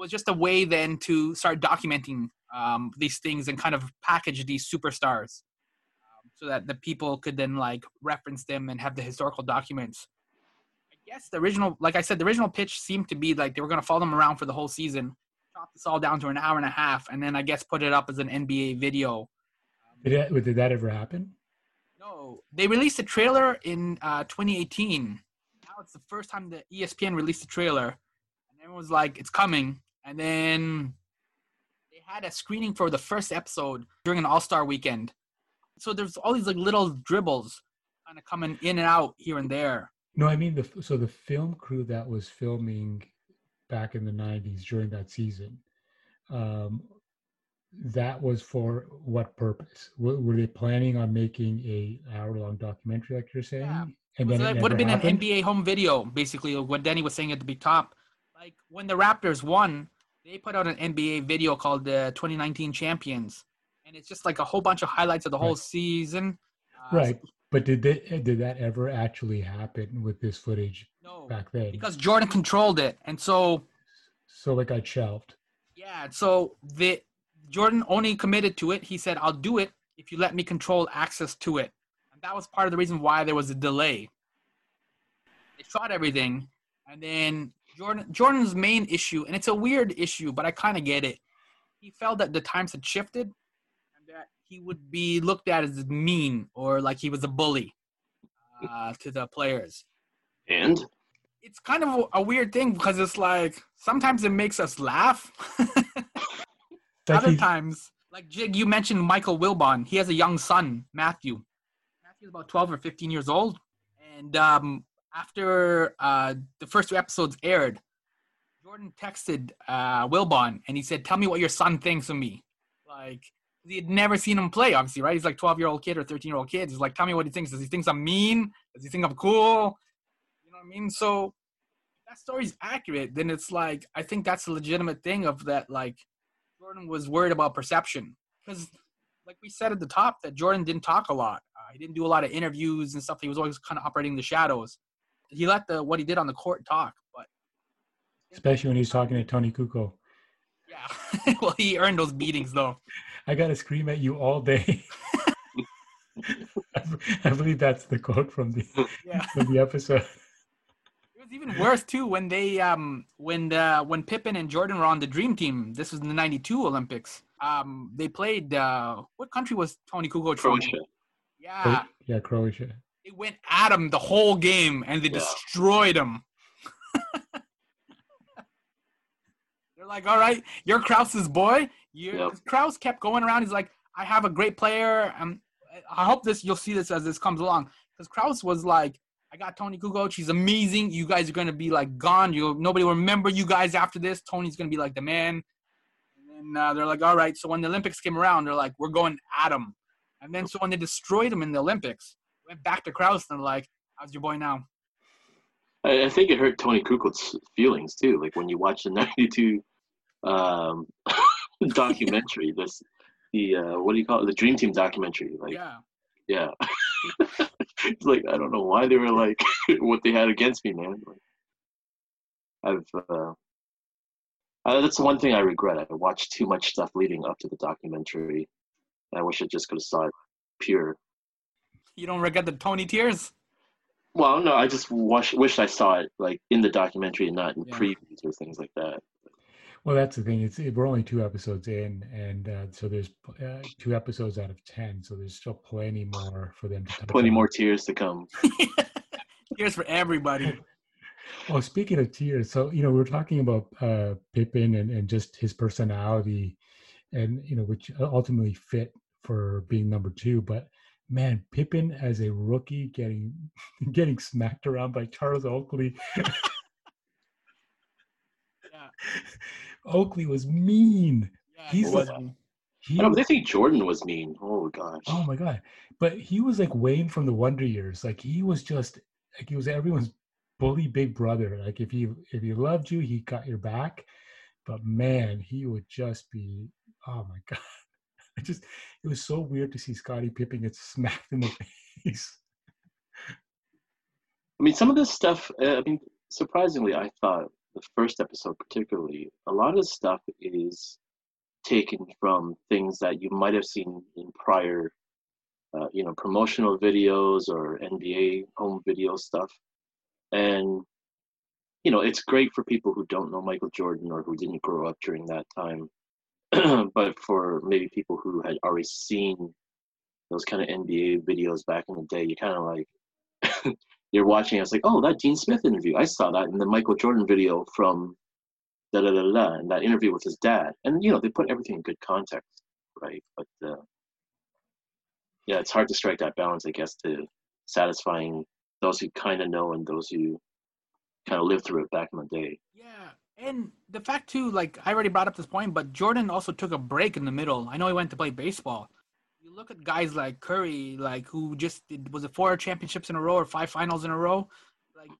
was just a way then to start documenting um, these things and kind of package these superstars um, so that the people could then like reference them and have the historical documents. I guess the original, like I said, the original pitch seemed to be like they were going to follow them around for the whole season chop this all down to an hour and a half, and then I guess put it up as an NBA video. Did that, did that ever happen? No, they released a trailer in uh, 2018. Now it's the first time that ESPN released a trailer, and everyone was like, "It's coming." And then they had a screening for the first episode during an All Star weekend. So there's all these like little dribbles kind of coming in and out here and there. No, I mean the so the film crew that was filming back in the 90s during that season um, that was for what purpose were they planning on making a hour long documentary like you're saying yeah. and then it, would have been happened? an nba home video basically what denny was saying at the big top like when the raptors won they put out an nba video called the 2019 champions and it's just like a whole bunch of highlights of the whole right. season uh, right but did they, did that ever actually happen with this footage no, back then? Because Jordan controlled it, and so so it got shelved. Yeah, so the Jordan only committed to it. He said, "I'll do it if you let me control access to it," and that was part of the reason why there was a delay. They shot everything, and then Jordan Jordan's main issue, and it's a weird issue, but I kind of get it. He felt that the times had shifted, and that he would be looked at as mean or like he was a bully uh, to the players. And it's kind of a, weird thing because it's like sometimes it makes us laugh. Other times, like Jig, you mentioned Michael Wilbon. He has a young son, Matthew. Matthew's about 12 or 15 years old. And um, after uh, the first two episodes aired, Jordan texted uh, Wilbon and he said, Tell me what your son thinks of me. Like, he had never seen him play, obviously, right? He's like 12 year old kid or 13 year old kid. He's like, tell me what he thinks. Does he think I'm mean? Does he think I'm cool? You know what I mean? So that story's accurate, then it's like, I think that's a legitimate thing of that, like, Jordan was worried about perception. Because, like we said at the top, that Jordan didn't talk a lot. Uh, he didn't do a lot of interviews and stuff. He was always kind of operating the shadows. He let the what he did on the court talk, but especially when he's talking to Toni Kukoc. Yeah, well, he earned those beatings though. I gotta scream at you all day. I believe that's the quote from the yeah. from the episode. It was even worse too when they um when the when Pippen and Jordan were on the Dream Team. This was in the '92 Olympics. Um, they played. Uh, what country was Toni Kukoc Croatia. Yeah. Yeah, Croatia. They went at him the whole game and they Yeah. destroyed him. They're like, all right, you're Krause's boy. You Yep. Krause kept going around. He's like, I have a great player. Um, I hope this you'll see this as this comes along. Because Krause was like, I got Toni Kukoc. He's amazing. You guys are gonna be like gone. You nobody will remember you guys after this. Toni's gonna be like the man. And then uh, they're like, all right. So when the Olympics came around, they're like, we're going at him. And then so when they destroyed him in the Olympics, went back to Krause and like, how's your boy now? I, I think it hurt Toni Kukoc's feelings too. Like when you watch the '92 um, documentary, this the uh, what do you call it? The Dream Team documentary. Like, yeah. yeah, it's like I don't know why they were like what they had against me, man. Like, I've uh, uh, that's the one thing I regret. I watched too much stuff leading up to the documentary. I wish I just could have saw it pure. You don't regret the Toni tears? Well, no, I just wish wished I saw it like in the documentary and not in Yeah. previews or things like that. Well, that's the thing. It's we're only two episodes in, and uh, so there's uh, two episodes out of ten. So there's still plenty more for them to touch Plenty on. more tears to come. tears for everybody. Well, speaking of tears, so you know we are talking about uh, Pippen and, and just his personality, and you know which ultimately fit for being number two. But man, Pippen as a rookie getting getting smacked around by Charles Oakley. Yeah. Oakley was mean. Yeah, He's he like- He I know, but they think Jordan was mean. Oh gosh. oh my god! But he was like Wayne from the Wonder Years. Like he was just like he was everyone's bully big brother. Like if he if he loved you, he got your back. But man, he would just be oh my god! I just it was so weird to see Scottie Pippen get smacked in the face. I mean, some of this stuff. Uh, I mean, surprisingly, I thought the first episode, particularly, a lot of stuff is taken from things that you might have seen in prior, uh, you know, promotional videos or NBA home video stuff, and you know, it's great for people who don't know Michael Jordan or who didn't grow up during that time. but for maybe people who had already seen those kind of NBA videos back in the day, you kind of like you're watching. It's like, oh, that Dean Smith interview. I saw that in the Michael Jordan video from da da da da, and that interview with his dad. And you know, they put everything in good context, right? But uh, yeah, it's hard to strike that balance, I guess, to satisfying those who kind of know and those who kind of lived through it back in the day. Yeah, and the fact too, like I already brought up this point, but Jordan also took a break in the middle. I know he went to play baseball. You look at guys like Curry, like who just did was it four championships in a row or five finals in a row, like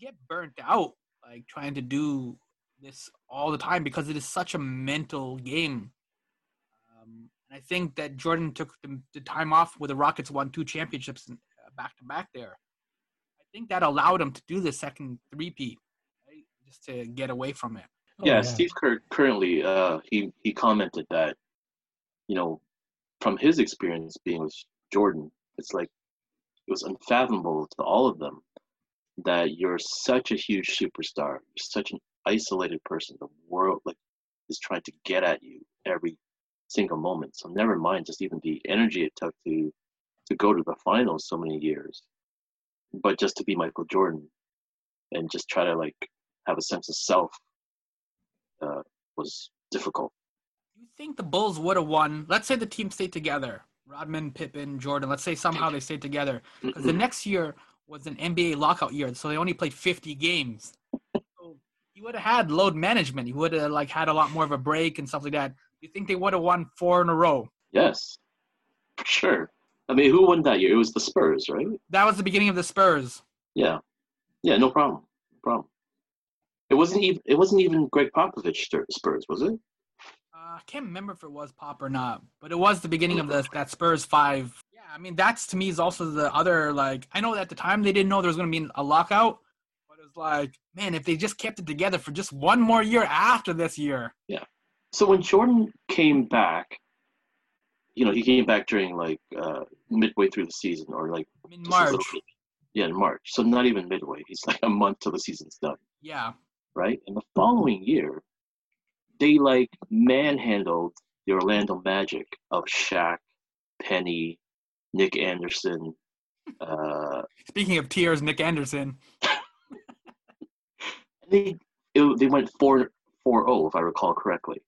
get burnt out, like trying to do this all the time because it is such a mental game. Um, and I think that Jordan took the, the time off where the Rockets won two championships uh, back to back there. I think that allowed him to do the second three-peat? Just to get away from it. Oh, yeah, Steve Kerr currently uh, he he commented that you know from his experience being with Jordan, it's like it was unfathomable to all of them that you're such a huge superstar, you're such an isolated person. The world like is trying to get at you every single moment. So never mind just even the energy it took to to go to the finals so many years, but just to be Michael Jordan and just try to like have a sense of self uh, was difficult. You think the Bulls would have won? Let's say the team stayed together. Rodman, Pippen, Jordan. Let's say somehow they stayed together because the next year was an NBA lockout year, so they only played 50 games. So he would have had load management. He would have like had a lot more of a break and stuff like that. You think they would have won four in a row? Yes, for sure. I mean, who won that year? It was the Spurs, right? That was the beginning of the Spurs. Yeah, yeah, no problem, no problem. It wasn't even it wasn't even Gregg Popovich Spurs, was it? Uh, I can't remember if it was Pop or not, but it was the beginning of the, that Spurs five. Yeah, I mean that's to me is also the other like I know at the time they didn't know there was going to be a lockout, but it was like man if they just kept it together for just one more year after this year. Yeah. So when Jordan came back, you know, he came back during like uh, midway through the season, or like In March, yeah, in March. So not even midway. He's like a month till the season's done. yeah, right? And the following year, they like manhandled the Orlando Magic of Shaq, Penny, Nick Anderson, Uh, Speaking of tears, Nick Anderson. they it, they went 4 4-0 if I recall correctly,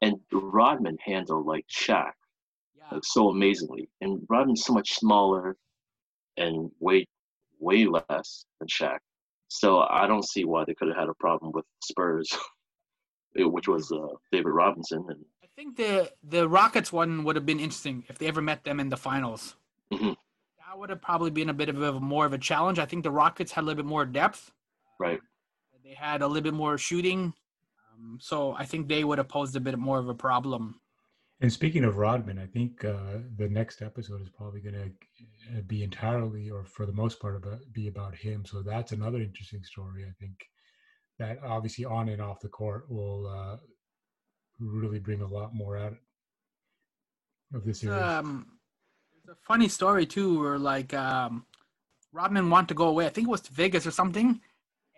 and Rodman handled like Shaq Yeah. like so amazingly, and Rodman's so much smaller and way way less than Shaq. So I don't see why they could have had a problem with Spurs, which was uh, David Robinson and I think the the Rockets one would have been interesting if they ever met them in the finals. Mhm. That would have probably been a bit of a more of a challenge. I think the Rockets had a little bit more depth. right. They had a little bit more shooting, um, so I think they would have posed a bit more of a problem. And speaking of Rodman, I think uh, the next episode is probably going to be entirely, or for the most part, about be about him. So that's another interesting story. I think that obviously on and off the court will uh, really bring a lot more out of this series. Um, there's a funny story too, where like um, Rodman wanted to go away. I think it was to Vegas or something,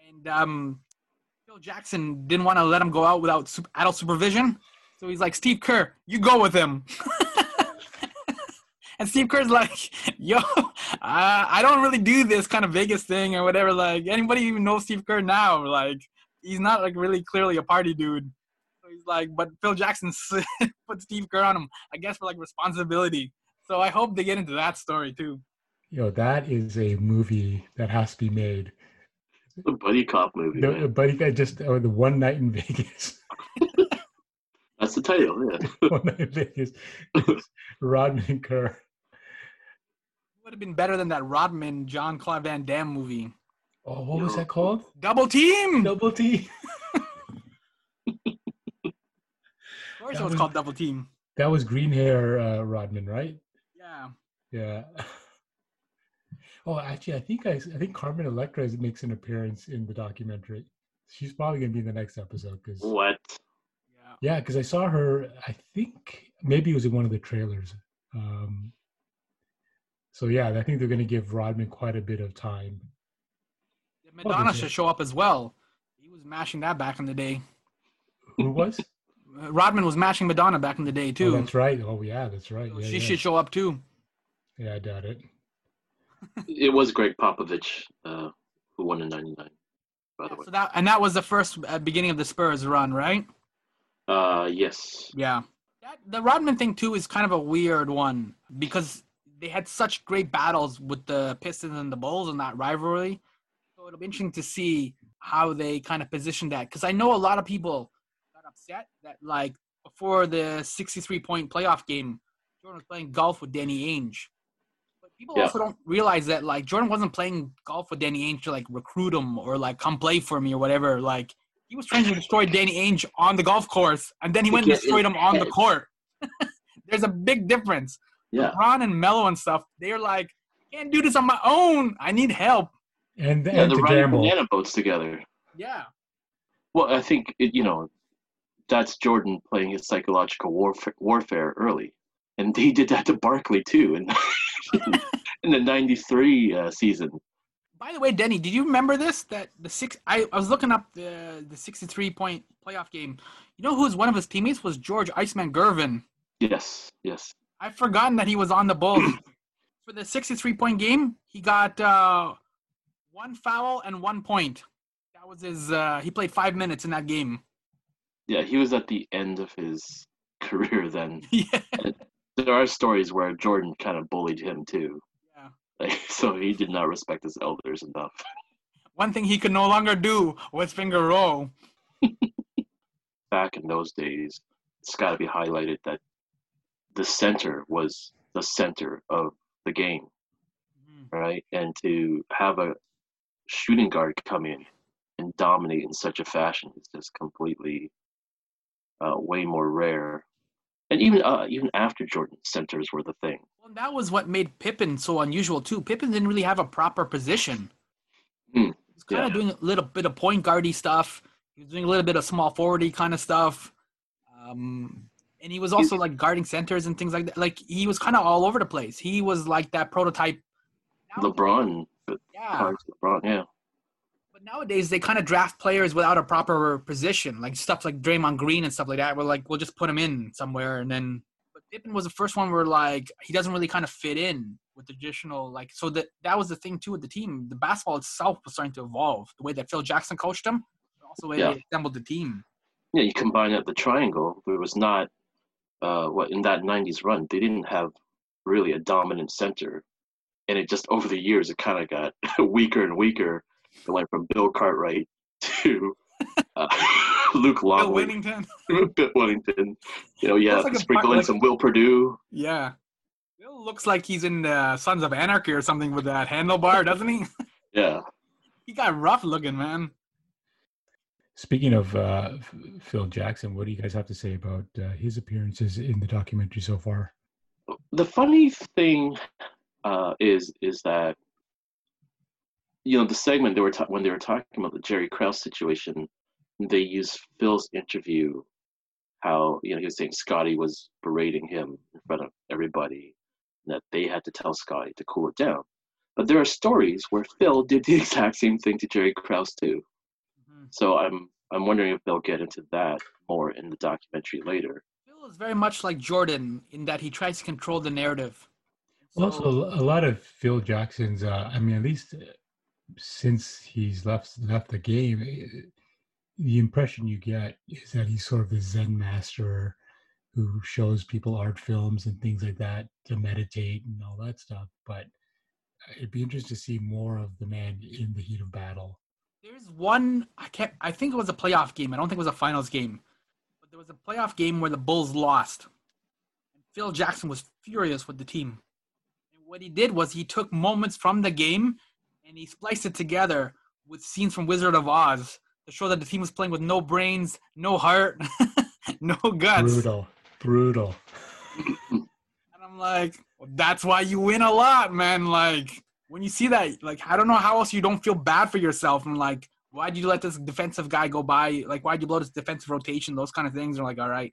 and um, Phil Jackson didn't want to let him go out without adult supervision. So he's like, Steve Kerr, you go with him. and Steve Kerr's like, yo, uh, I don't really do this kind of Vegas thing or whatever. Like, anybody even knows Steve Kerr now? Like, he's not like really clearly a party dude. So he's like, but Phil Jackson put Steve Kerr on him, I guess, for like responsibility. So I hope they get into that story too. Yo, that is a movie that has to be made. The buddy cop movie. The, man. buddy guy just or the one night in Vegas. That's the title. Yeah. one night in Vegas. Rodman Kerr. Would have been better than that Rodman Jean-Claude Van Damme movie. Oh, what was that called? Double team. Double T. Of course, That it was was- called Double Team. That was green hair uh, Rodman, right? Yeah. Yeah. Oh, actually, I think I, I think Carmen Electra makes an appearance in the documentary. She's probably gonna be in the next episode because What? Yeah. yeah, because I saw her. I think maybe it was in one of the trailers. Um, so yeah, I think they're gonna give Rodman quite a bit of time. Madonna did you? should show up as well. He was mashing that back in the day. Who was? Rodman was mashing Madonna back in the day oh, too. that's right. Oh yeah, that's right. So Yeah, she yeah. should show up too. yeah, I doubt it. It was Gregg Popovich uh, who won in '99. By the way. So that and that was the first uh, beginning of the Spurs run, right? Uh, yes. Yeah. That, the Rodman thing too is kind of a weird one because they had such great battles with the Pistons and the Bulls in that rivalry. So it'll be interesting to see how they kind of position that because I know a lot of people got upset that like before the 63 point playoff game, Jordan was playing golf with Danny Ainge. But people Yeah. also don't realize that like Jordan wasn't playing golf with Danny Ainge to like recruit him or like come play for me or whatever. Like he was trying to destroy Danny Ainge on the golf course, and then he went and destroyed him on the court. There's a big difference. Yeah. LeBron and Melo and stuff, they're like, I can't do this on my own. I need help. And Yeah, and they're to riding gamble. banana boats together. Yeah. Well, I think it, you know that's Jordan playing his psychological warfare, warfare early, and he did that to Barkley too, in in the '93 uh, season. By the way, Denny, did you remember this? That the six I, I was looking up the the 63 point playoff game. You know who's one of his teammates was George Iceman Gervin. Yes, yes. I've forgotten that he was on the Bulls. For the 63 point game, he got uh, one foul and one point. That was his. Uh, he played five minutes in that game. Yeah, he was at the end of his career then. yeah. There are stories where Jordan kind of bullied him too. Like, so he did not respect his elders enough. One thing he could no longer do was finger roll. Back in those days, it's got to be highlighted that the center was the center of the game, Mhm. right? And to have a shooting guard come in and dominate in such a fashion is just completely uh, way more rare. And even uh, even after Jordan, centers were the thing. Well, that was what made Pippen so unusual too. Pippen didn't really have a proper position. Hmm, He was kind of doing a little bit of point guardy stuff. He was doing a little bit of small forwardy kind of stuff. Um, and he was also like guarding centers and things like that. Like he was kind of all over the place. He was like that prototype. LeBron, Yeah. LeBron, yeah. Nowadays they kind of draft players without a proper position, like stuff like Draymond Green and stuff like that. We're like, we'll just put him in somewhere, and then. But Pippen was the first one where like he doesn't really kind of fit in. with traditional like so that that was the thing too with the team. The basketball itself was starting to evolve. The way that Phil Jackson coached them, but also the way Yeah. they assembled the team. Yeah, you combine that the triangle. There was not uh, what in that '90s run. They didn't have really a dominant center, and it just over the years it kind of got weaker and weaker. It went from Bill Cartwright to uh, Luc Bill Longley, Wennington. Bill Wennington. You know, yeah, Looks like sprinkle in like- some Will Perdue. Yeah. Bill looks like he's in uh, Sons of Anarchy or something with that handlebar, doesn't he? Yeah, he got rough looking, man. Speaking of uh, Phil Jackson, what do you guys have to say about uh, his appearances in the documentary so far? the funny thing uh, is is that you know the segment they were ta- when they were talking about the Jerry Krause situation, they used Phil's interview, how you know he was saying Scottie was berating him in front of everybody, and that they had to tell Scottie to cool it down. But there are stories where Phil did the exact same thing to Jerry Krause too. Mhm. So I'm I'm wondering if they'll get into that more in the documentary later. Phil is very much like Jordan in that he tries to control the narrative. So- Also, a lot of Phil Jackson's, uh, I mean, at least uh, since he's left left the game, eh, the impression you get is that he's sort of the Zen master who shows people art films and things like that to meditate and all that stuff. But it'd be interesting to see more of the man in the heat of battle. There's one I can't I think it was a playoff game. I don't think it was a finals game. But there was a playoff game where the Bulls lost. And Phil Jackson was furious with the team. And what he did was he took moments from the game and he spliced it together with scenes from Wizard of Oz to show that the team was playing with no brains, no heart, no guts. Brutal, brutal. And I'm like, well, that's why you win a lot, man. Like when you see that, like I don't know how else you don't feel bad for yourself. And like, why'd you let this defensive guy go by? Like, why'd you blow this defensive rotation? Those kind of things are like, all right.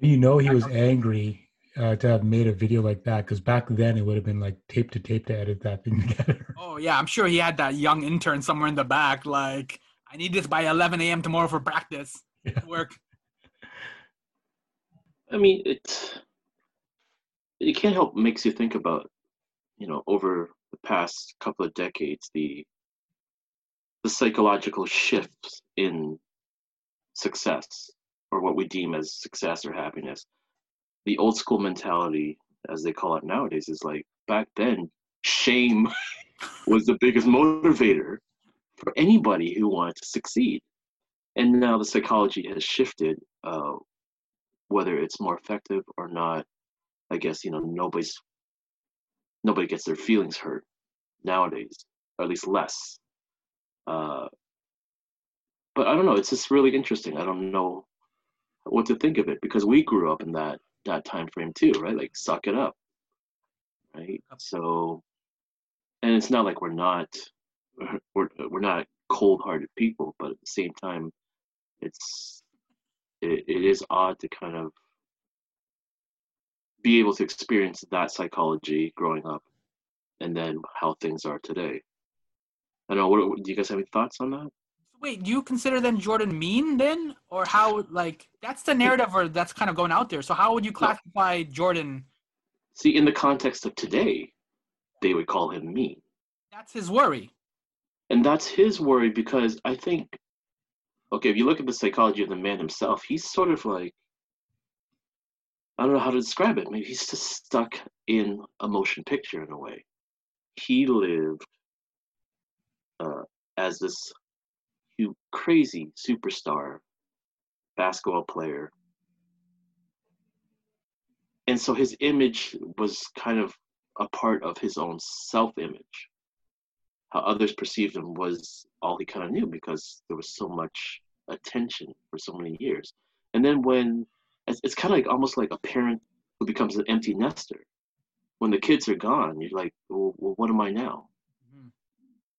You know, he was angry uh, to have made a video like that because back then it would have been like tape to tape to edit that thing together. Oh yeah, I'm sure he had that young intern somewhere in the back. Like, I need this by 11 a.m. tomorrow for practice. Yeah. Work. I mean, it it can't help makes you think about, you know, over the past couple of decades, the the psychological shifts in success or what we deem as success or happiness. The old school mentality, as they call it nowadays, is like back then, shame was the biggest motivator for anybody who wanted to succeed. And now the psychology has shifted. Uh, whether it's more effective or not, I guess you know nobody's nobody gets their feelings hurt nowadays, or at least less. Uh, but I don't know. It's just really interesting. I don't know what to think of it because we grew up in that that time frame too, right? Like suck it up, right? So, and it's not like we're not we're we're not cold-hearted people, but at the same time, it's it, it is odd to kind of be able to experience that psychology growing up and then how things are today. I don't know. What, do you guys have any thoughts on that? Wait, do you consider then Jordan mean then, or how? Like that's the narrative, or that's kind of going out there. So how would you classify Jordan? See, in the context of today, they would call him mean. That's his worry. And that's his worry because I think, okay, if you look at the psychology of the man himself, he's sort of like, I don't know how to describe it. Maybe he's just stuck in a motion picture in a way. He lived uh, as this hu- crazy superstar basketball player. And so his image was kind of a part of his own self image how others perceived him was all he kind of knew because there was so much attention for so many years. And then when it's, it's kind of like almost like a parent who becomes an empty nester. When the kids are gone, you're like, well, well what am I now? Mhm.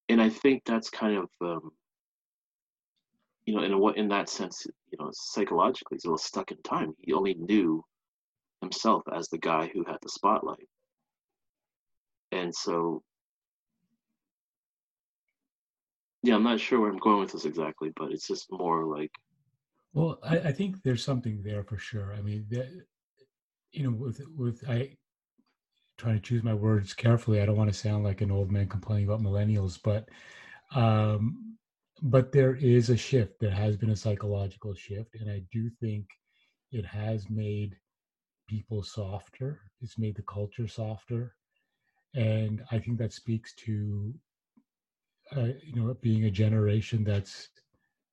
And I think that's kind of, um, you know, in a, in that sense, you know, psychologically, he's a little stuck in time. He only knew himself as the guy who had the spotlight. And so yeah, I'm not sure where I'm going with this exactly, but it's just more like Well, I, I think there's something there for sure. I mean, that, you know, with with I trying to choose my words carefully. I don't want to sound like an old man complaining about millennials, but um, but there is a shift. There has been a psychological shift, and I do think it has made people softer. It's made the culture softer, and I think that speaks to uh, you know being a generation that's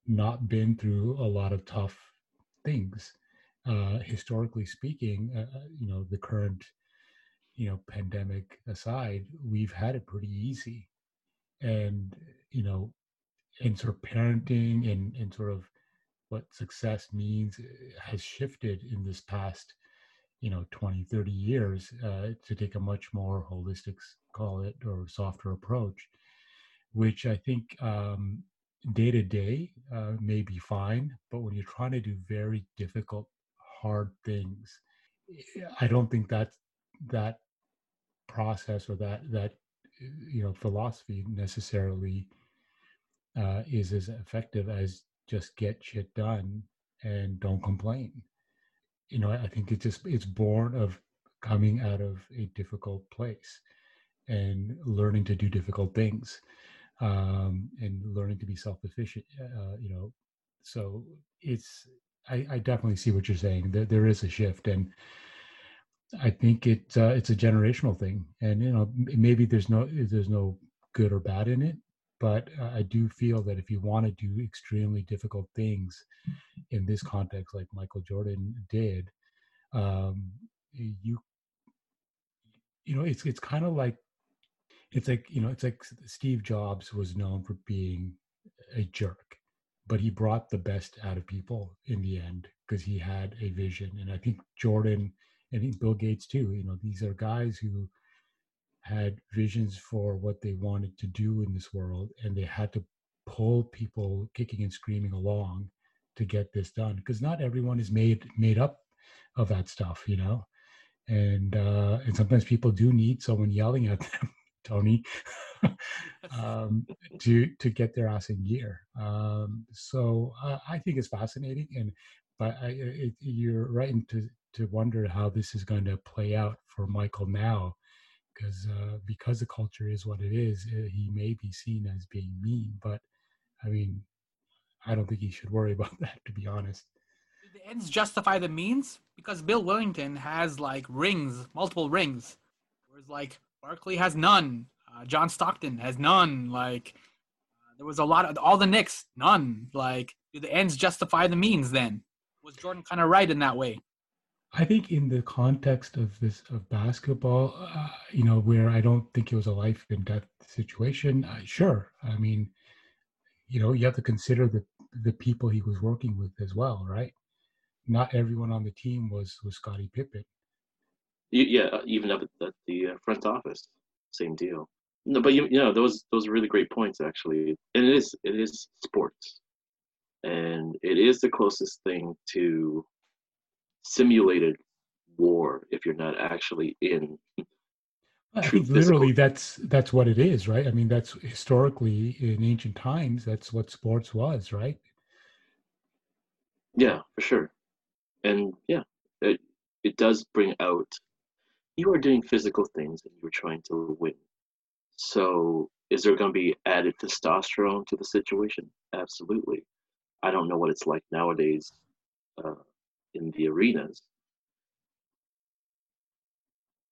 not been through a lot of tough things. Uh, historically speaking, uh, uh you know the current you know pandemic aside, we've had it pretty easy, and you know, and sort of parenting and and sort of what success means uh, has shifted in this past you know 20 30 years uh, to take a much more holistic call it or softer approach which i think um, day to day uh, may be fine but when you're trying to do very difficult hard things eh, i don't think that that process or that that you know philosophy necessarily uh, is as effective as just get shit done and don't complain. You know, I think it's just it's born of coming out of a difficult place and learning to do difficult things um, and learning to be self-efficient. Uh, you know, so it's I, I, definitely see what you're saying. There, there is a shift, and I think it uh, it's a generational thing. And you know, maybe there's no there's no good or bad in it, but I do feel that if you want to do extremely difficult things in this context, like Michael Jordan did, um, you you know it's it's kind of like it's like you know it's like Steve Jobs was known for being a jerk, but he brought the best out of people in the end because he had a vision, and I think Jordan and Bill Gates too. You know, these are guys who had visions for what they wanted to do in this world and they had to pull people kicking and screaming along to get this done because not everyone is made made up of that stuff you know? And uh and sometimes people do need someone yelling at them Toni um to to get their ass in gear. Um so uh, i think it's fascinating and but I, it, you're right to to wonder how this is going to play out for michael now because uh, because the culture is what it is, uh, he may be seen as being mean. But I mean, I don't think he should worry about that, to be honest. The ends justify the means because Bill Wennington has like rings, multiple rings, whereas like Barkley has none. Uh, John Stockton has none. Like uh, there was a lot of all the Knicks, none. Like do the ends justify the means? Then was Jordan kind of right in that way? I think in the context of this of basketball, uh, you know, where I don't think it was a life and death situation. Uh, sure, I mean, you know, you have to consider the the people he was working with as well, right? Not everyone on the team was was Scottie Pippen. Yeah, uh, even up at the uh, front office, same deal. No, but you, you know those those are really great points actually, and it is it is sports, and it is the closest thing to simulated war if you're not actually in I think literally that's that's what it is, right? I mean, that's historically in ancient times, that's what sports was, right? Yeah, for sure. And yeah, it it does bring out you are doing physical things and you're trying to win. So is there going to be added testosterone to the situation? Absolutely. I don't know what it's like nowadays uh, in the arenas,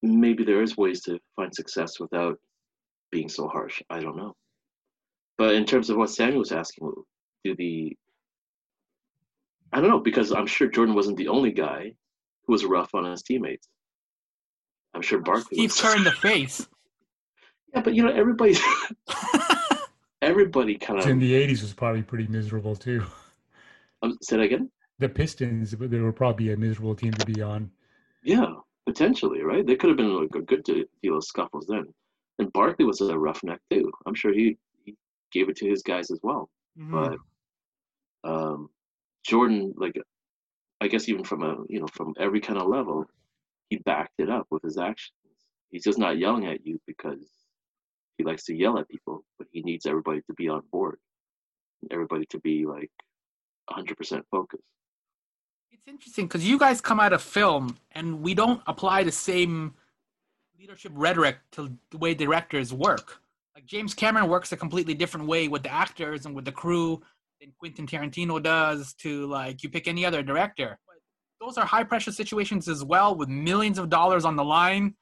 maybe there is ways to find success without being so harsh. I don't know. But in terms of what Samuel was asking, do the I don't know because I'm sure Jordan wasn't the only guy who was rough on his teammates. I'm sure Barkley. Steve Kerr in the face. Yeah, but you know everybody. everybody kind of in the '80s was probably pretty miserable too. Um, say that again the Pistons, they were probably a miserable team to be on. Yeah, potentially, right? They could have been like a good to deal of scuffles then. And Barkley was a roughneck too. I'm sure he, he gave it to his guys as well. Mm-hmm. But um, Jordan, like, I guess even from a you know from every kind of level, he backed it up with his actions. He's just not yelling at you because he likes to yell at people, but he needs everybody to be on board, everybody to be like 100% focused. It's interesting because you guys come out of film and we don't apply the same leadership rhetoric to the way directors work. Like James Cameron works a completely different way with the actors and with the crew than Quentin Tarantino does to like you pick any other director. But those are high pressure situations as well with millions of dollars on the line.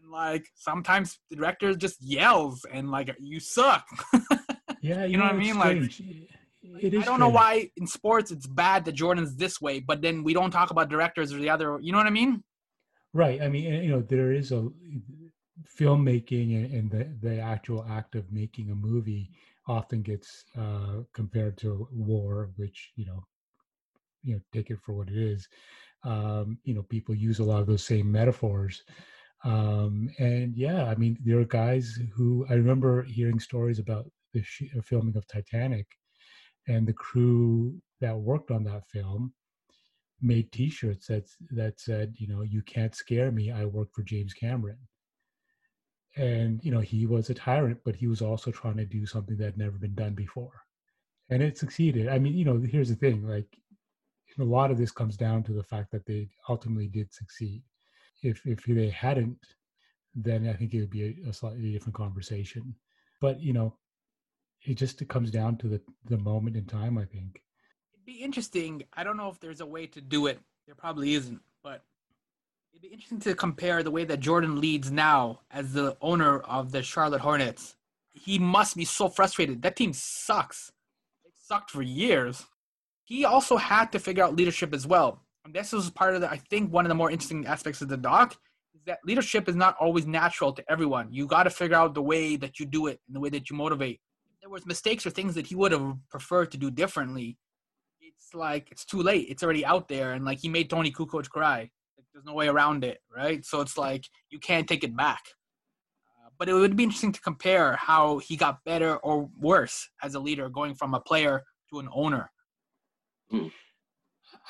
And like sometimes the director just yells and like you suck. Yeah, You know what I mean? Like, strange. It is. I don't know why in sports it's bad that Jordan's this way, but then we don't talk about directors or the other. You know what I mean? Right. I mean, you know, there is a filmmaking and, and the the actual act of making a movie often gets uh, compared to war, which you know, you know, take it for what it is. Um, you know, people use a lot of those same metaphors. Um, and yeah, I mean, there are guys who I remember hearing stories about the sh- filming of Titanic, and the crew that worked on that film made T-shirts that that said, you know, you can't scare me. I work for James Cameron. And you know, he was a tyrant, but he was also trying to do something that had never been done before, and it succeeded. I mean, you know, here's the thing: like, a lot of this comes down to the fact that they ultimately did succeed. If if they hadn't, then I think it would be a, a slightly different conversation. But you know, it just comes down to the the moment in time. I think. It'd be interesting. I don't know if there's a way to do it. There probably isn't, but it'd be interesting to compare the way that Jordan leads now as the owner of the Charlotte Hornets. He must be so frustrated. That team sucks. It sucked for years. He also had to figure out leadership as well. And this was part of the, I think, one of the more interesting aspects of the doc is that leadership is not always natural to everyone. You got to figure out the way that you do it and the way that you motivate. If there was mistakes or things that he would have preferred to do differently, it's like it's too late. It's already out there, and like he made Toni Kukoc cry. Like, there's no way around it, right? So it's like you can't take it back. Uh, but it would be interesting to compare how he got better or worse as a leader, going from a player to an owner.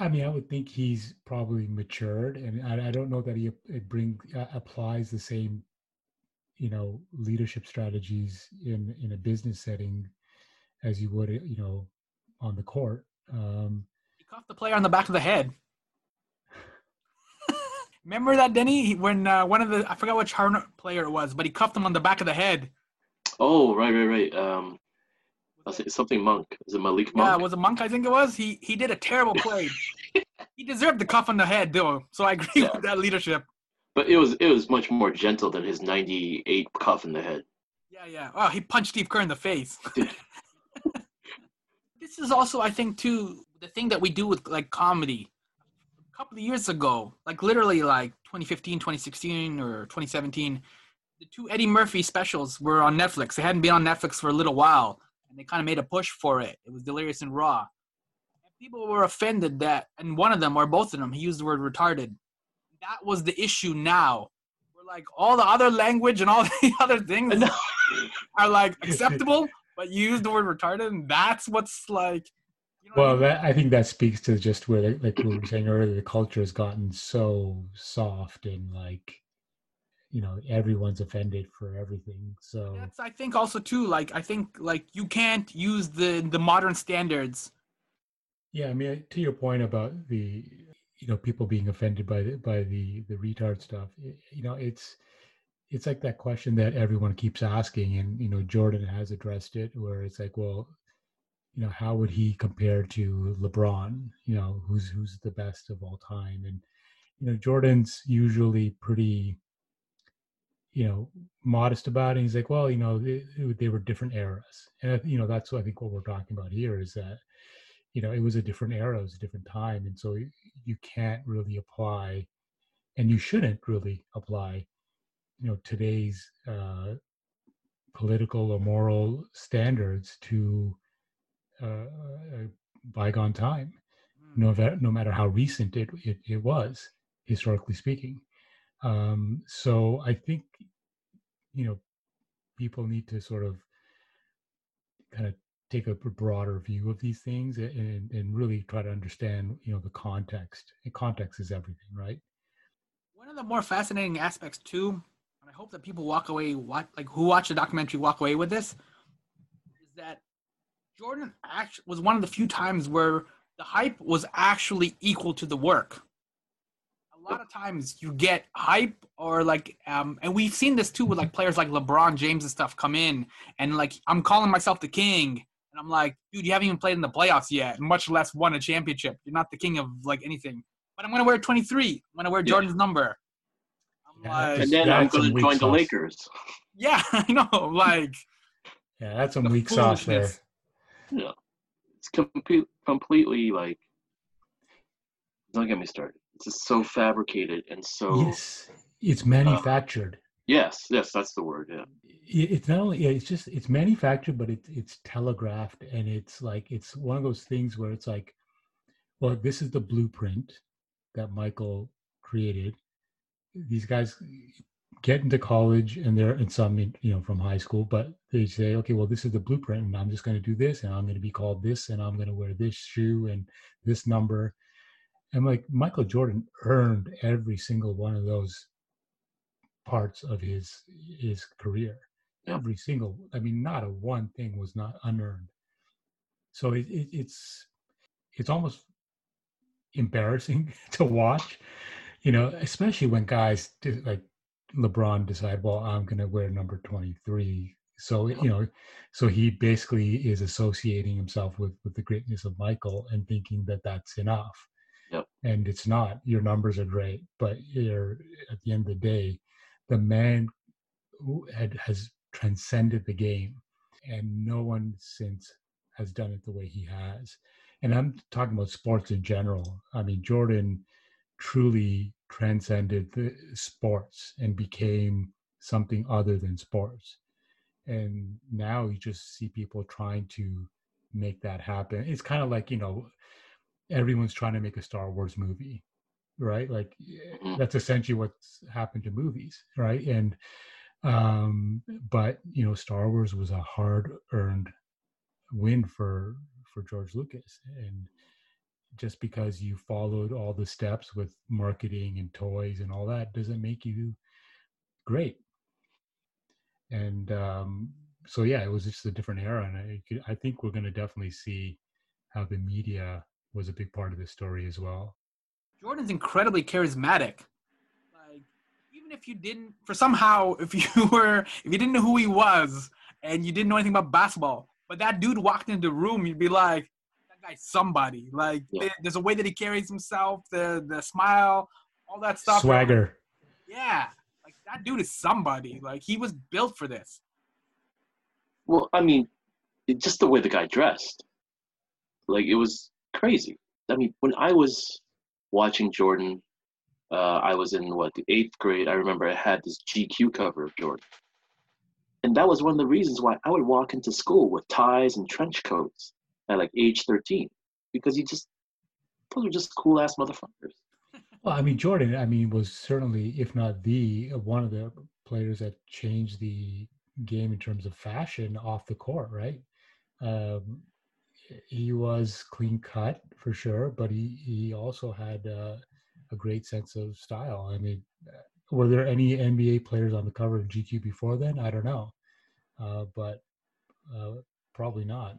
I mean, I would think he's probably matured, and I, I don't know that he ap- it bring uh, applies the same, you know, leadership strategies in in a business setting as you would, you know, on the court. Um, He cuffed the player on the back of the head. Remember that, Denny? When uh, one of the I forgot which Hornet player it was, but he cuffed him on the back of the head. Oh, right, right, right. Um, I think it's something Monk. Is it Malik Monk? Yeah, it was a monk, I think it was. He he did a terrible play. he deserved the cuff on the head, though. So I agree Yeah. with that leadership. But it was it was much more gentle than his 98 cuff in the head. Yeah, yeah. Oh, he punched Steve Kerr in the face. this is also, I think, too, the thing that we do with like comedy. A couple of years ago, like literally like 2015, 2016, or 2017, the two Eddie Murphy specials were on Netflix. They hadn't been on Netflix for a little while, and they kind of made a push for it. It was Delirious and Raw. And people were offended that, and one of them, or both of them, he used the word retarded. That was the issue now. We're like, all the other language and all the other things are like acceptable, but you use the word retarded, and that's what's like. You know I well, mean? that I think that speaks to just where, like, like we were saying earlier, the culture has gotten so soft and like, you know, everyone's offended for everything. So that's I think also too. Like I think like you can't use the the modern standards. Yeah, I mean, to your point about the, you know, people being offended by the by the the retard stuff, you know, it's it's like that question that everyone keeps asking, and you know, Jordan has addressed it, where it's like, well, you know, how would he compare to LeBron? You know, who's who's the best of all time, and you know, Jordan's usually pretty, you know, modest about it. He's like, well, you know, they, they were different eras, and you know, that's what I think what we're talking about here is that you know it was a different era it was a different time and so you can't really apply and you shouldn't really apply you know today's uh, political or moral standards to uh, a bygone time no, no matter how recent it, it, it was historically speaking. Um, so i think you know people need to sort of kind of take a broader view of these things and, and really try to understand you know the context and context is everything right One of the more fascinating aspects too, and I hope that people walk away, watch, like who watch the documentary, walk away with this, is that Jordan actually was one of the few times where the hype was actually equal to the work. A lot of times you get hype or like um and we've seen this too with like players like LeBron James and stuff come in and like I'm calling myself the king and I'm like dude you haven't even played in the playoffs yet much less won a championship you're not the king of like anything but I'm gonna wear 23 I'm gonna wear Yeah. Jordan's number I'm Yeah, like And then I'm going to weak join the. Lakers. yeah I know like Yeah, that's some The weak sauce there. foolishness. It's complete, completely like. Don't get me started. It's just so fabricated and so. Yes, it's manufactured. Yes, yes, that's the word. Yeah. it's not only it's just it's manufactured but it's it's telegraphed and it's like it's one of those things where it's like well this is the blueprint that michael created these guys get into college and they're and some you know from high school but they say okay well this is the blueprint and i'm just going to do this and i'm going to be called this and i'm going to wear this shoe and this number and like michael jordan earned every single one of those parts of his his career. Every single i mean not a one thing was not unearned. So it, it, it's it's almost embarrassing to watch you know especially when guys do, like lebron decide well i'm going to wear number 23 so you know so he basically is associating himself with with the greatness of michael and thinking that that's enough. Yep. and it's not. Your numbers are great but you're at the end of the day the man who had has transcended the game and no one since has done it the way he has. And i'm talking about sports in general. I mean jordan truly transcended the sports and became something other than sports. And now you just see people trying to make that happen. It's kind of like you know everyone's trying to make a star wars movie right? Like Mhm. that's essentially what's happened to movies right? And um but you know star wars was a hard earned win for for george lucas. And just because you followed all the steps with marketing and toys and all that doesn't make you great. And um so yeah it was just a different era. And i, I think we're going to definitely see how the media was a big part of the story as well Jordan's incredibly charismatic. Like, even if you didn't, for somehow, if you were, if you didn't know who he was and you didn't know anything about basketball, but that dude walked into the room, you'd be like, that guy's somebody. Like, Yeah. there's a way that he carries himself, the the smile, all that stuff. swagger Yeah, like that dude is somebody. Like, he was built for this. Well, I mean, just the way the guy dressed, like it was crazy. I mean, when I was watching Jordan, uh, I was in what the eighth grade. I remember I had this GQ cover of Jordan, and that was one of the reasons why I would walk into school with ties and trench coats at like age thirteen, because you just those were just cool ass motherfuckers. Well, I mean, Jordan, I mean, was certainly, if not the uh, one of the players that changed the game in terms of fashion off the court, right? Um, he was clean cut for sure, but he he also had uh, a great sense of style. I mean, uh, were there any NBA players on the cover of GQ before then? I don't know, uh, but uh, probably not.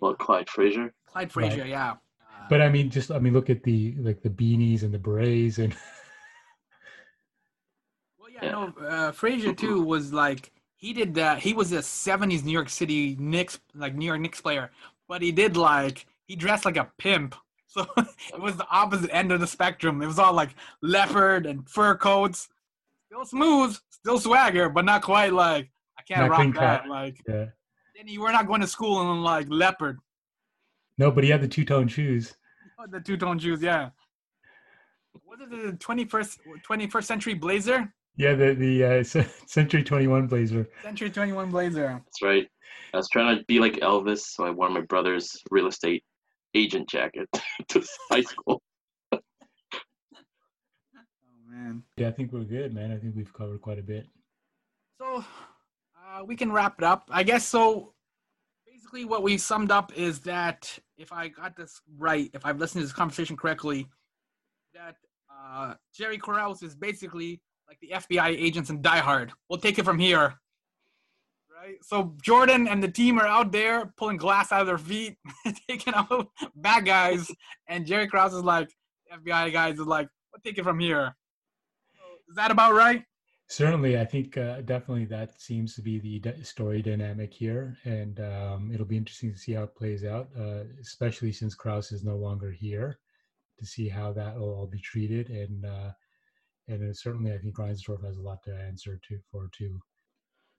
Well, Clyde Frazier. Clyde Frazier, yeah. Uh, But I mean, just I mean, look at the like the beanies and the berets and Well, yeah, Yeah. no, uh, Frazier too was like he did that. He was a '70s New York City Knicks, like New York Knicks player, but he did like he dressed like a pimp. So it was the opposite end of the spectrum. It was all like leopard and fur coats, still smooth, still swagger, but not quite like I can't Not rock that. cut. Like yeah. then you were not going to school in like leopard, No, but he had the two tone shoes. Oh, the two tone shoes. Yeah. Was it the 21st 21st century blazer? Yeah, the the uh, Century Twenty One Blazer. Century 21 blazer. That's right. I was trying to be like Elvis, so I wore my brother's real estate agent jacket to high school. Oh man. Yeah, I think we're good, man. I think we've covered quite a bit. So uh, we can wrap it up. I guess so. Basically, what we summed up is that if I got this right, if I've listened to this conversation correctly, that uh, Jerry Krause is basically like the FBI agents in Die Hard. We'll take it from here. Right? So Jordan and the team are out there pulling glass out of their feet, taking out bad guys, and Jerry Krause is like, FBI guys is like, we'll take it from here. Is that about right? Certainly, I think uh, definitely that seems to be the d- story dynamic here, and um, it'll be interesting to see how it plays out, uh, especially since Krause is no longer here, to see how that will all be treated, and uh, and certainly I think Reinsdorf has a lot to answer to for too.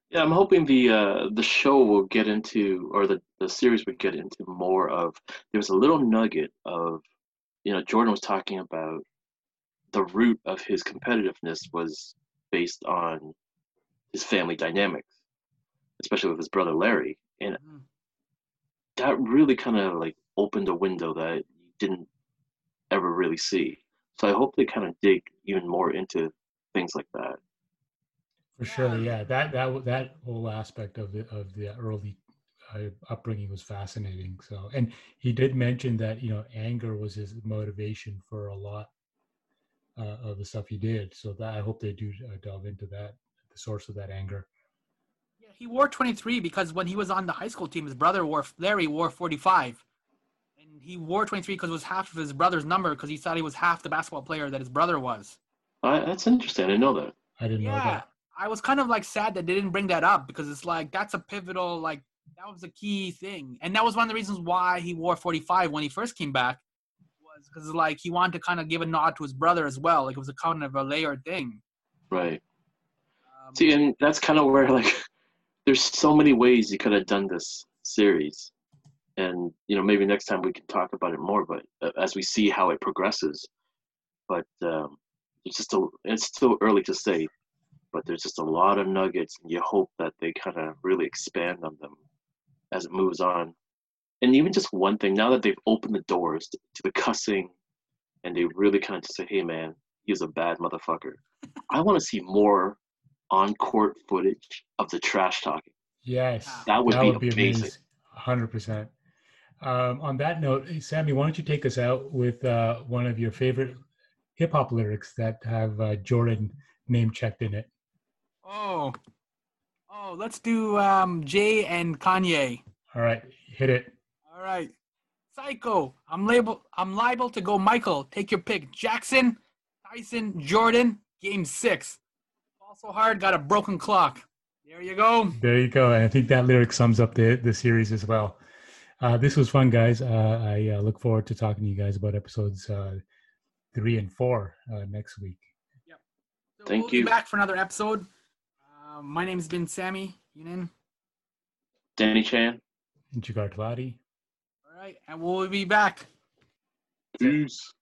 Yeah, I'm hoping the uh, the show will get into, or the, the series would get into more of. There's a little nugget of, you know, Jordan was talking about the root of his competitiveness was based on his family dynamics, especially with his brother Larry, and Mhm. that really kind of like opened a window that you didn't ever really see. So I hope they kind of dig even more into things like that. For sure, yeah. That that that whole aspect of the of the early uh, upbringing was fascinating. So, and he did mention that you know anger was his motivation for a lot uh, of the stuff he did. So that I hope they do uh, delve into that, the source of that anger. Yeah, he wore 23 because when he was on the high school team, his brother wore Larry wore 45, and he wore 23 because it was half of his brother's number because he thought he was half the basketball player that his brother was. Uh, that's interesting. I didn't know that. I didn't know Yeah, that. I was kind of like sad that they didn't bring that up because it's like that's a pivotal like that was a key thing, and that was one of the reasons why he wore 45 when he first came back was because like he wanted to kind of give a nod to his brother as well, like it was a kind of a layered thing. Right. Um, See, and that's kind of where like there's so many ways you could have done this series, and you know maybe next time we can talk about it more. But uh, as we see how it progresses, but um, it's just a, it's still early to say. But there's just a lot of nuggets, and you hope that they kind of really expand on them as it moves on. And even just one thing, now that they've opened the doors to, to the cussing, and they really kind of just say, "Hey, man, he's a bad motherfucker." I want to see more on court footage of the trash talking. Yes, That would be amazing. Hundred percent. Um, on that note, Sammy, why don't you take us out with uh, one of your favorite hip hop lyrics that have uh, Jordan name checked in it? Oh, oh, let's do um, Jay and Kanye. All right, hit it. All right. Psycho. I'm label I'm liable to go Michael. Take your pick. Jackson, Tyson, Jordan, game six. Also hard, got a broken clock. There you go. There you go. And I think that lyric sums up the, the series as well. Uh, this was fun, guys. Uh, I uh, look forward to talking to you guys about episodes uh, three and four uh, next week. So Thank we'll you. Be back for another episode. Uh, my name's been Sammy Yunin. Danny Chan. And Jigar Talati. All right, and we'll be back. Peace.